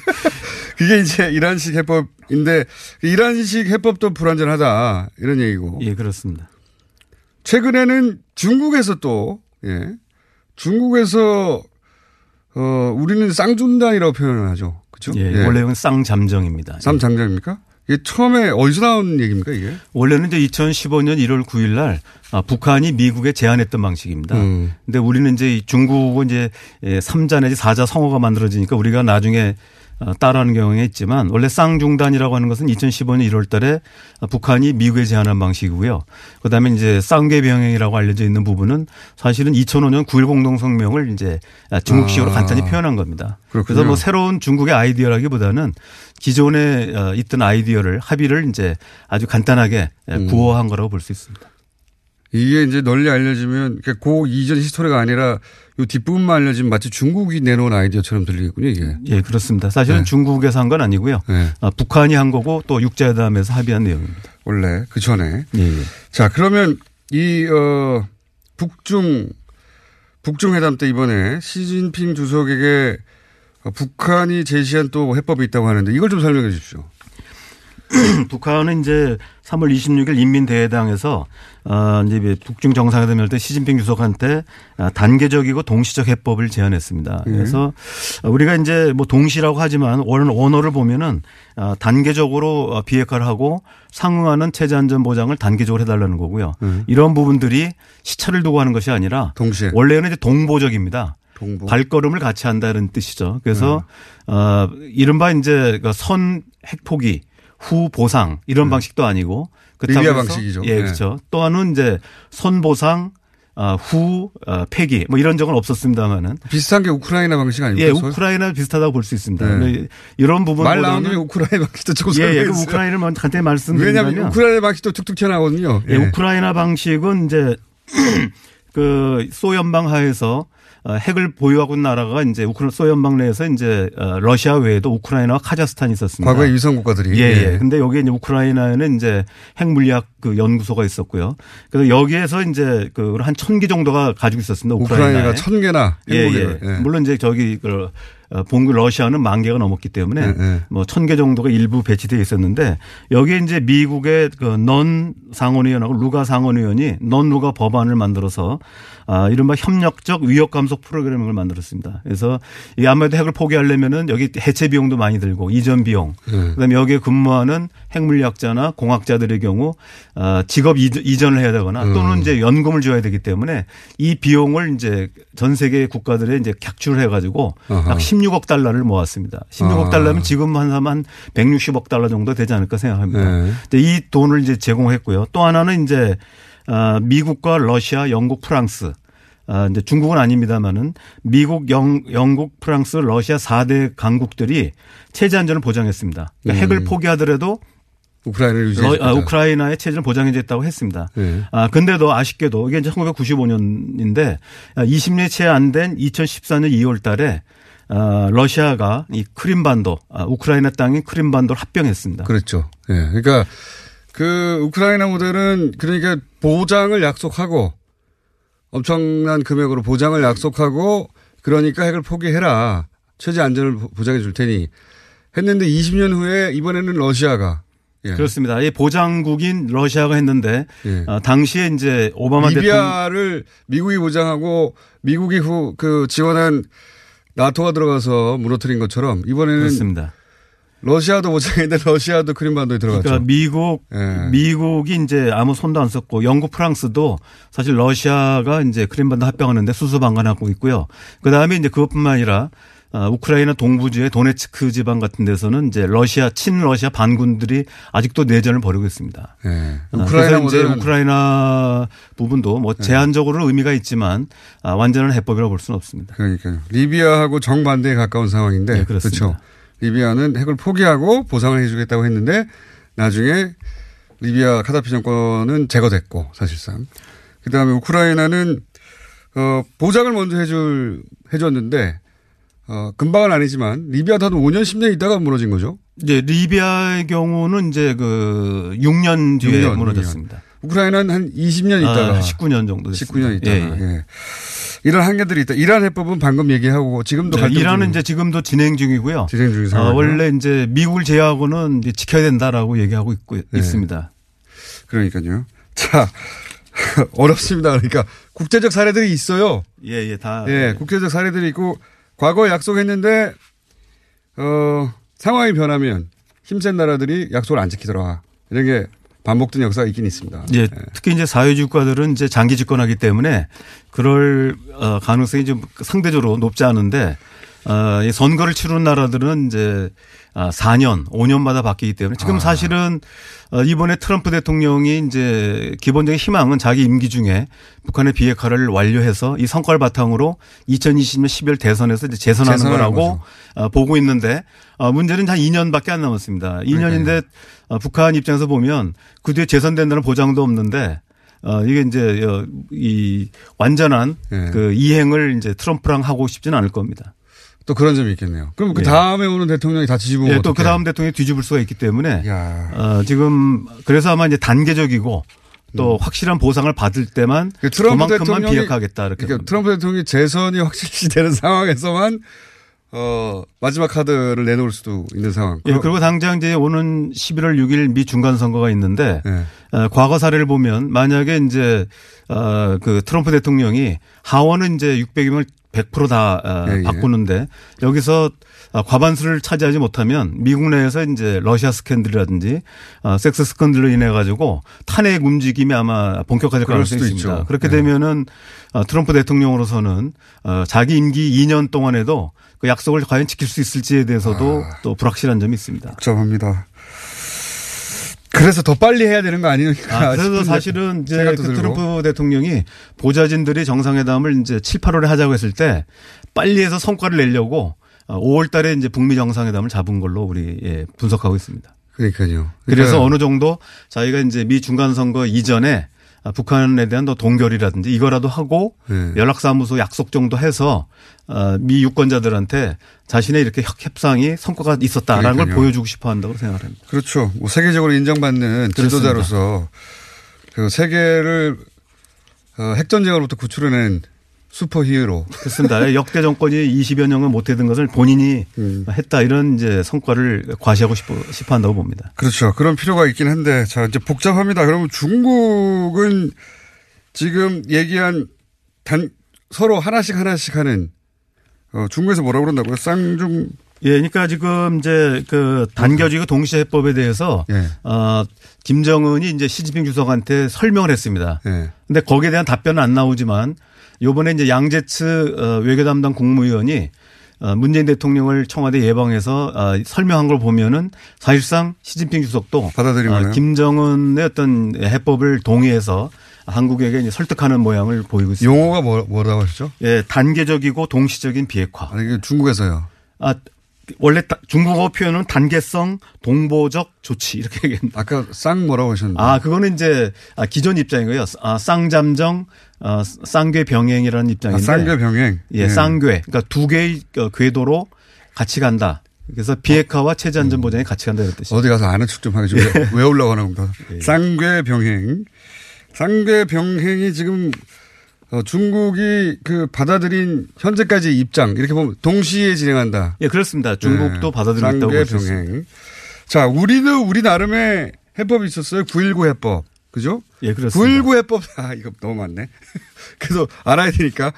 [laughs] 그게 이제 이란식 해법인데 이란식 해법도 불완전하다 이런 얘기고. 예, 그렇습니다. 최근에는 중국에서 또 예. 중국에서 어 우리는 쌍준단이라고 표현을 하죠. 그렇죠? 예, 원래는 쌍잠정입니다. 쌍잠정입니까? 이게 처음에 어디서 나온 얘기입니까 이게? 원래는 이제 2015년 1월 9일 날 아, 북한이 미국에 제안했던 방식입니다. 음. 근데 우리는 이제 이 중국은 이제 3자 내지 4자 성어가 만들어지니까 우리가 나중에 어, 따라하는 경우가 있지만 원래 쌍중단이라고 하는 것은 2015년 1월 달에 북한이 미국에 제안한 방식이고요. 그다음에 이제 쌍계 병행이라고 알려져 있는 부분은 사실은 2005년 9.1 공동성명을 이제 중국식으로 아. 간단히 표현한 겁니다. 그렇군요. 그래서 뭐 새로운 중국의 아이디어라기보다는 기존에 어, 있던 아이디어를 합의를 이제 아주 간단하게 음. 구호한 거라고 볼 수 있습니다. 이게 이제 널리 알려지면 그고 이전 히스토리가 아니라 요 뒷부분만 알려지면 마치 중국이 내놓은 아이디어처럼 들리겠군요 이게. 예, 그렇습니다. 사실은 네. 중국에서 한 건 아니고요. 네. 아, 북한이 한 거고 또 육자회담에서 합의한 내용입니다. 원래 그 전에. 예, 예. 자 그러면 이 어, 북중 북중 회담 때 이번에 시진핑 주석에게 어, 북한이 제시한 또 해법이 있다고 하는데 이걸 좀 설명해 주십시오. [clears throat] 북한은 이제 3월 26일 인민대회당에서 어 이제 북중 정상회담 할때 시진핑 주석한테 아, 단계적이고 동시적 해법을 제안했습니다. 음. 그래서 우리가 이제 뭐 동시라고 하지만 원- 원어를 보면은 아, 단계적으로 어, 비핵화를 하고 상응하는 체제 안전 보장을 단계적으로 해달라는 거고요. 음. 이런 부분들이 시차를 두고 하는 것이 아니라 동시에 원래는 이제 동보적입니다. 동보. 발걸음을 같이 한다는 뜻이죠. 그래서 네. 어 이른바 이제 그선 핵포기 후 보상 이런 방식도 아니고 그렇다고 방식이죠. 예, 네. 그렇죠. 또 하나는 이제 선 보상 어, 후 어, 폐기 뭐 이런 적은 없었습니다만은 비슷한 게 우크라이나 방식 아닙니까? 예? 우크라이나 비슷하다고 볼 수 있습니다. 네. 이런 부분 말 나온 김에 우크라이나 방식도 조금 예, 예, 그. 우크라이나를 먼저 간단히 말씀드리면 왜냐하면 우크라이나 방식도 툭툭 튀어나오거든요. 예, 우크라이나 방식은 이제 [clears throat] 그 소연방 하에서 어, 핵을 보유하고 있는 나라가 이제 우크라 소연방 내에서 이제 어, 러시아 외에도 우크라이나와 카자흐스탄이 있었습니다. 과거의 위성 국가들이. 예, 예. 예. 근데 여기에 이제 우크라이나에는 이제 핵물리학 그 연구소가 있었고요. 그래서 여기에서 이제 그 한 천 개 정도가 가지고 있었습니다. 우크라이나에. 우크라이나가 천 개나 예. 예. 예. 물론 이제 저기 그 어, 본국 러시아는 만 개가 넘었기 때문에 예, 예. 뭐천 개 정도가 일부 배치되어 있었는데 여기에 이제 미국의 그넌 상원의원하고 루가 상원의원이 넌 루가 법안을 만들어서 아, 이른바 협력적 위협 감소 프로그램을 만들었습니다. 그래서 이 아무래도 핵을 포기하려면은 여기 해체 비용도 많이 들고 이전 비용 예. 그다음에 여기에 근무하는 핵물리학자나 공학자들의 경우 아, 직업 이전- 이전을 해야 되거나 또는 음. 이제 연금을 줘야 되기 때문에 이 비용을 이제 전 세계 국가들에 이제 객출해 가지고. 약 10년 16억 달러를 모았습니다. 16억 아. 달러면 지금 환산하면 한 160억 달러 정도 되지 않을까 생각합니다. 네. 이 돈을 이제 제공했고요. 또 하나는 이제 아, 미국과 러시아, 영국, 프랑스 아, 이제 중국은 아닙니다만은 미국, 영, 영국, 프랑스, 러시아 4대 강국들이 체제 안전을 보장했습니다. 그러니까 음. 핵을 포기하더라도 우크라이나를 러- 유지해 아, 우크라이나의 체제를 보장해줬다고 했습니다. 네. 아, 근데도 아쉽게도 이게 이제 1995년인데 20년이 채안 된 2014년 2월 달에 아, 러시아가 이 크림반도, 아, 우크라이나 땅인 크림반도를 합병했습니다. 그렇죠. 예. 그러니까 그 우크라이나 모델은 그러니까 보장을 약속하고 엄청난 금액으로 보장을 약속하고 그러니까 핵을 포기해라. 최저 안전을 보- 보장해 줄 테니 했는데 20년 후에 이번에는 러시아가 예. 그렇습니다. 이 보장국인 러시아가 했는데 예. 아, 당시에 이제 오바마 대통령 리비아를 미국이 보장하고 미국이 후 그 지원한 나토가 들어가서 무너뜨린 것처럼 이번에는 그렇습니다. 러시아도 보장했는데 러시아도 크림반도에 들어갔죠. 그러니까 미국 예. 미국이 이제 아무 손도 안 썼고 영국 프랑스도 사실 러시아가 이제 크림반도 합병하는데 수수방관하고 있고요. 그 다음에 이제 그것뿐만 아니라 아, 우크라이나 동부주의 도네츠크 지방 같은 데서는 이제 러시아 친러시아 반군들이 아직도 내전을 벌이고 있습니다. 예. 아, 우크라이나 그래서 이제 우크라이나 부분도 뭐 네. 제한적으로는 의미가 있지만 아, 완전한 해법이라고 볼 수는 없습니다. 그러니까요. 리비아하고 정반대에 가까운 상황인데 네, 그렇습니다. 그렇죠. 리비아는 핵을 포기하고 보상을 해주겠다고 했는데 나중에 리비아 카다피 정권은 제거됐고 사실상 그 다음에 우크라이나는 어 보장을 먼저 해줄 해줬는데 어 금방은 아니지만 리비아도 한 5년 10년 있다가 무너진 거죠. 이제 리비아의 경우는 이제 그 6년 뒤에 6년, 무너졌습니다. 우크라이나는 한 20년 있다가 아, 19년 정도 됐습니다. 19년 있다가 예, 예. 예. 이런 한계들이 있다. 이란 해법은 방금 얘기하고 지금도 네, 이란은. 이제 지금도 진행 중이고요. 진행 중인 어, 상황이요. 원래 이제 미국을 제외하고는 이제 지켜야 된다라고 얘기하고 있고 네. 있습니다. 그러니까요. 자, [laughs] 어렵습니다. 그러니까 국제적 사례들이 있어요. 예, 예, 다. 예, 국제적 사례들이 있고 과거에 약속했는데 어, 상황이 변하면 힘센 나라들이 약속을 안 지키더라. 이런 게 반복된 역사가 있긴 있습니다. 예, 특히 이제 사회주의 국가들은 이제 장기 집권하기 때문에 그럴 어, 가능성이 좀 상대적으로 높지 않은데 어, 이 선거를 치르는 나라들은 이제 아, 4년, 5년마다 바뀌기 때문에 지금 아. 사실은 어, 이번에 트럼프 대통령이 이제 기본적인 희망은 자기 임기 중에 북한의 비핵화를 완료해서 이 성과를 바탕으로 2020년 12월 대선에서 이제 재선하는 거라고 어, 보고 있는데 어, 문제는 한 2년밖에 안 남았습니다. 2년인데 어, 북한 입장에서 보면 그 뒤에 재선된다는 보장도 없는데 어, 이게 이제 어, 이 완전한 예. 그 이행을 이제 트럼프랑 하고 싶지는 않을 겁니다. 또 그런 점이 있겠네요. 그럼 그 예. 다음에 오는 대통령이 다 뒤집으면 예, 또 어떡해? 그 다음 대통령이 뒤집을 수가 있기 때문에 야. 어, 지금 그래서 아마 이제 단계적이고 또 확실한 보상을 받을 때만 음. 그 트럼프 그만큼만 비핵하겠다 이렇게 그러니까 트럼프 대통령이 재선이 확실시 [laughs] 되는 상황에서만 어, 마지막 카드를 내놓을 수도 있는 상황. 예, 그리고 당장 이제 오는 11월 6일 미 중간 선거가 있는데 네. 어, 과거 사례를 보면 만약에 이제 어, 그 트럼프 대통령이 하원은 이제 600이면 100%다 어, 예, 예. 바꾸는데 여기서 어, 과반수를 차지하지 못하면 미국 내에서 이제 러시아 스캔들이라든지 어, 섹스 스캔들로 인해 가지고 탄핵 움직임이 아마 본격화될 가능성이 있습니다. 있죠. 그렇게 네. 되면은 어, 트럼프 대통령으로서는 어, 자기 임기 2년 동안에도 그 약속을 과연 지킬 수 있을지에 대해서도 아. 또 불확실한 점이 있습니다. 복잡합니다. 그래서 더 빨리 해야 되는 거 아니니까. 아, [laughs] 그래서 사실은 이제 그 들고. 트럼프 대통령이 보좌진들이 정상회담을 이제 7, 8월에 하자고 했을 때 빨리 해서 성과를 내려고 5월 달에 이제 북미 정상회담을 잡은 걸로 우리 예, 분석하고 있습니다. 그러니까요. 그래서 그러니까 어느 정도 자기가 이제 미 중간 선거 이전에 아, 북한에 대한 더 동결이라든지 이거라도 하고 네. 연락사무소 약속 정도 해서 어, 미 유권자들한테 자신의 이렇게 협- 협상이 성과가 있었다라는 걸 그러니까요. 보여주고 싶어 한다고 생각합니다. 그렇죠. 뭐 세계적으로 인정받는. 지도자로서 그 세계를 어, 핵전쟁으로부터 구출해낸 슈퍼 히어로. 그렇습니다. 역대 정권이 20여 년을 못했던 것을 본인이 음. 했다 이런 이제 성과를 과시하고 싶어, 싶어 한다고 봅니다. 그렇죠. 그런 필요가 있긴 한데 자 이제 복잡합니다. 그러면 중국은 지금 얘기한 단 서로 하나씩 하나씩 하는 어, 중국에서 뭐라고 그런다고요? 쌍중 예, 그러니까 지금 이제 그 단겨지고 동시에 해법에 대해서 예. 어, 김정은이 이제 시진핑 주석한테 설명을 했습니다. 예. 근데 거기에 대한 답변은 안 나오지만 요번에 이제 양재츠 어, 외교 담당 국무위원이 어, 문재인 대통령을 청와대 예방해서 어, 설명한 걸 보면은 사실상 시진핑 주석도. 어, 김정은의 어떤 해법을 동의해서 한국에게 설득하는 모양을 보이고 있습니다. 용어가 뭐, 뭐라고 하셨죠? 예, 단계적이고 동시적인 비핵화. 아니, 이게 중국에서요. 아, 원래 다- 중국어 표현은 단계성 동보적 조치 이렇게 얘기했는데. 아까 쌍 뭐라고 하셨는데. 아, 그거는 이제 아, 기존 입장이고요. 아, 쌍잠정, 어, 쌍궤 병행이라는 입장인데. 아, 쌍궤 병행. 예, 예. 쌍궤. 그러니까 두 개의 어, 궤도로 같이 간다. 그래서 비핵화와 체제 안전 보장이 같이 간다 이런 뜻이죠. 어디 가서 아는 척 좀 하게 좀 [laughs] 예. 외우려고 하나 봅니다. 쌍궤 병행. 쌍궤 병행이 지금 어, 중국이 그 받아들인 현재까지 입장 이렇게 보면 동시에 진행한다. 예, 그렇습니다. 중국도 받아들이고 있다고. 있습니다. 자, 우리도 우리 나름의 해법이 있었어요. 919 해법. 그죠? 예, 그렇습니다. 919 해법. [laughs] 아, 이거 너무 많네. [laughs] 그래서 알아야 되니까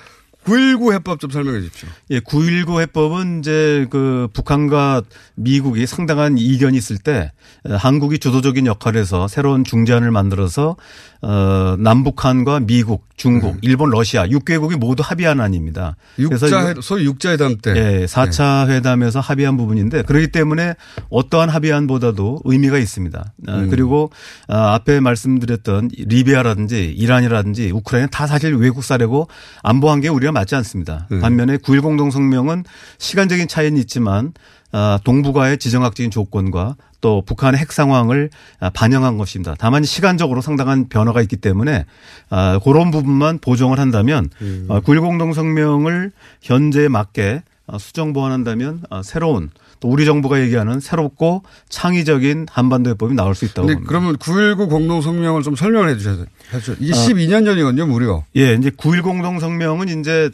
919 해법 좀 설명해 주십시오. 예, 9.19 해법은 이제 그 북한과 미국이 상당한 이견이 있을 때 어, 한국이 주도적인 역할에서 새로운 중재안을 만들어서 어, 남북한과 미국, 중국, 일본, 러시아 6개국이 모두 합의한 안입니다. 그래서 네. 육자 이거- 소위 육자회담 때. 예, 4차 회담에서 합의한 부분인데 그렇기 때문에 어떠한 합의안보다도 의미가 있습니다. 아, 음. 그리고 아, 앞에 말씀드렸던 리비아라든지 이란이라든지 우크라이나 다 사실 외국 사례고 안보 한계 우리가 맞지 않습니다. 네. 반면에 9.1 공동성명은 시간적인 차이는 있지만 아, 동북아의 지정학적인 조건과 또 북한의 핵 상황을 아, 반영한 것입니다. 다만 시간적으로 상당한 변화가 있기 때문에 아, 그런 부분만 보정을 한다면 음. 어, 9.1 공동성명을 현재에 맞게 어, 수정 보완한다면 어, 새로운 또 우리 정부가 얘기하는 새롭고 창의적인 한반도 해법이 나올 수 있다고 봅니다. 그러면 919 공동성명을 좀 설명을 해 주셔야 돼요. 이게 아. 12년 전이거든요, 무려. 예, 이제 9.1 공동성명은 이제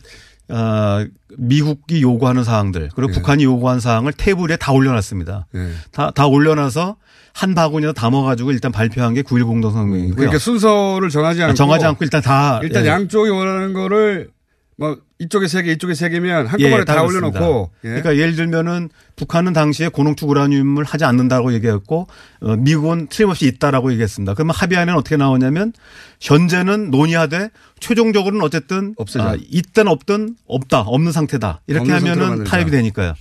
어, 미국이 요구하는 사항들 그리고 예. 북한이 요구한 사항을 테이블에 다 올려놨습니다. 다, 다 올려놔서 한 바구니에 담아가지고 일단 발표한 게 9.1 공동성명이고요. 그러니까 순서를 정하지 않고 정하지 않고 일단 다 일단 예. 양쪽이 원하는 거를 뭐 이쪽에 세 개, 이쪽에 세 개면 한꺼번에 예, 다 그렇습니다. 올려놓고. 예. 그러니까 예를 들면은 북한은 당시에 고농축 우라늄을 하지 않는다고 얘기했고 어, 미국은 틀림없이 있다라고 얘기했습니다. 그러면 합의안에는 어떻게 나오냐면 현재는 논의하되 최종적으로는 어쨌든 없애자. 아, 있든 없든 없다 없는 상태다 이렇게 없는 하면은. 타협이 되니까요.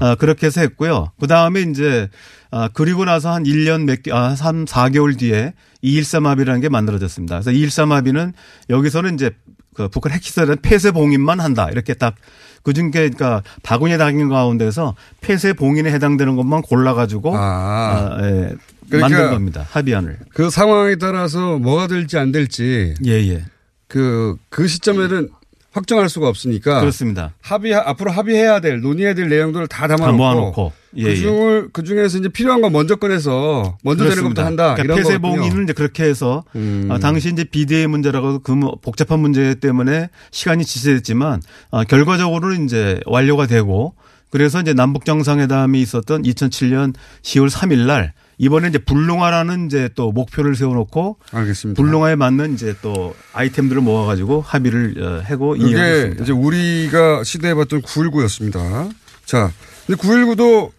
아, 그렇게 해서 했고요. 그 다음에 이제 아, 그리고 나서 한 1년 몇 개, 아, 한 4개월 뒤에 213 합의라는 게 만들어졌습니다. 그래서 213 합의는 여기서는 이제 그 북한 핵시설에 대한 폐쇄 봉인만 한다. 이렇게 딱 그중에 그러니까 바구니에 담긴 가운데서 폐쇄 봉인에 해당되는 것만 골라가지고 아, 예, 그러니까 만든 겁니다. 합의안을. 그 상황에 따라서 뭐가 될지 안 될지. 예, 예. 그, 그 시점에는 확정할 수가 없으니까. 그렇습니다. 합의, 앞으로 합의해야 될, 논의해야 될 내용들을 다다 담아놓고. 모아놓고. 예, 그 예. 중을, 그 중에서 이제 필요한 거 먼저 꺼내서 먼저 되는 것부터 그렇습니다. 한다. 그러니까 이런 폐쇄 거군요. 음. 봉인은 이제 그렇게 해서 아, 당시 이제 비대위 문제라고 그뭐 복잡한 문제 때문에 시간이 지체됐지만 아, 결과적으로는 이제 완료가 되고 그래서 이제 남북 정상회담이 있었던 2007년 10월 3일 날 이번에 이제 불능화라는 이제 또 목표를 세워놓고 알겠습니다. 불능화에 맞는 이제 또 아이템들을 모아가지고 합의를 어, 하고 이게. 이제 우리가 시대해봤던 919였습니다. 자, 근데 919도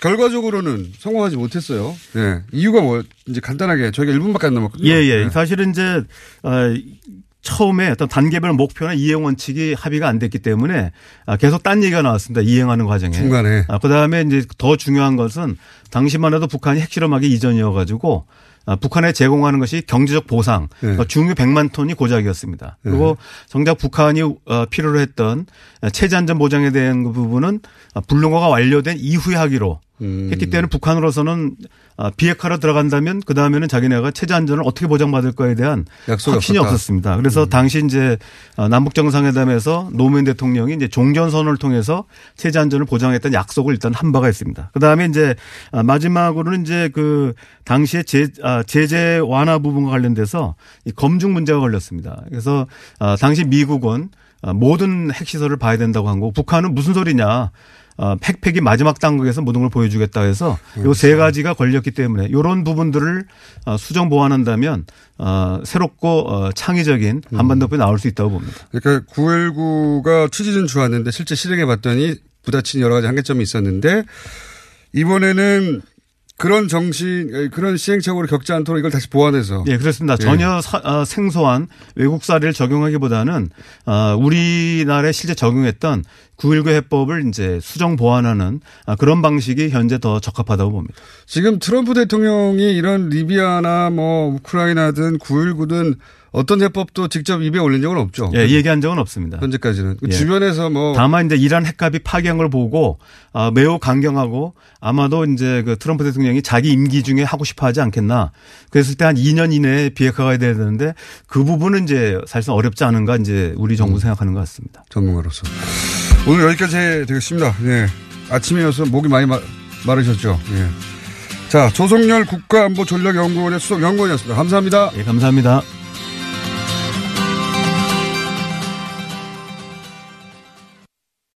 결과적으로는 성공하지 못했어요. 네. 이유가 뭐, 이제 간단하게 저희가 1분밖에 안 남았거든요. 예, 예. 네. 사실은 이제, 어, 처음에 어떤 단계별 목표나 이행 원칙이 합의가 안 됐기 때문에 아, 계속 딴 얘기가 나왔습니다. 이행하는 과정에. 중간에. 아, 그 다음에 이제 더 중요한 것은 당시만 해도 북한이 핵실험하기 이전이어 가지고 아, 북한에 제공하는 것이 경제적 보상, 네. 어, 중유 100만 톤이 고작이었습니다. 그리고 정작 북한이 어, 필요로 했던 체제 안전 보장에 대한 그 부분은 아, 불능화가 완료된 이후에 하기로 음. 했기 때문에 북한으로서는 아, 비핵화로 들어간다면 그 다음에는 자기네가 체제 안전을 어떻게 보장받을 거에 대한 약속이 확신이 없었다. 음. 없었습니다. 그래서 당시 이제 어, 남북 정상회담에서 노무현 대통령이 이제 종전선언을 통해서 체제 안전을 보장했던 약속을 일단 한 바가 있습니다. 그 다음에 이제 아, 마지막으로는 이제 그 당시에 제, 아, 제재 완화 부분과 관련돼서 이 검증 문제가 걸렸습니다. 그래서 아, 당시 미국은 아, 모든 핵시설을 봐야 된다고 한 거고 북한은 무슨 소리냐. 어, 팩팩이 마지막 단계에서 모든 걸 보여주겠다 해서 요 세 가지가 걸렸기 때문에 이런 부분들을 어, 수정 보완한다면 어, 새롭고 어, 창의적인 한반도법이 나올 수 있다고 봅니다. 그러니까 919가 취지는 좋았는데 실제 실행해 봤더니 부딪힌 여러 가지 한계점이 있었는데 이번에는 그런 정신, 그런 시행착오를 겪지 않도록 이걸 다시 보완해서. 예, 그렇습니다. 예. 전혀 사, 어, 생소한 외국 사례를 적용하기보다는 어, 우리나라에 실제 적용했던 9.19 해법을 이제 수정 보완하는 아, 그런 방식이 현재 더 적합하다고 봅니다. 지금 트럼프 대통령이 이런 리비아나 뭐 우크라이나든 9.19든 어떤 해법도 직접 입에 올린 적은 없죠. 예, 얘기한 적은 없습니다. 현재까지는. 그 예. 주변에서 뭐. 다만 이제 이란 핵합이 파기한 걸 보고 아, 매우 강경하고 아마도 이제 그 트럼프 대통령이 자기 임기 중에 하고 싶어 하지 않겠나. 그랬을 때 한 2년 이내에 비핵화가 돼야 되는데 그 부분은 이제 사실상 어렵지 않은가 이제 우리 정부 음. 생각하는 것 같습니다. 전문가로서. 오늘 여기까지 되겠습니다. 예. 아침이어서 목이 많이 마, 마르셨죠. 예. 자, 조성열 국가안보전략연구원의 수석 연구원이었습니다. 감사합니다. 예, 감사합니다.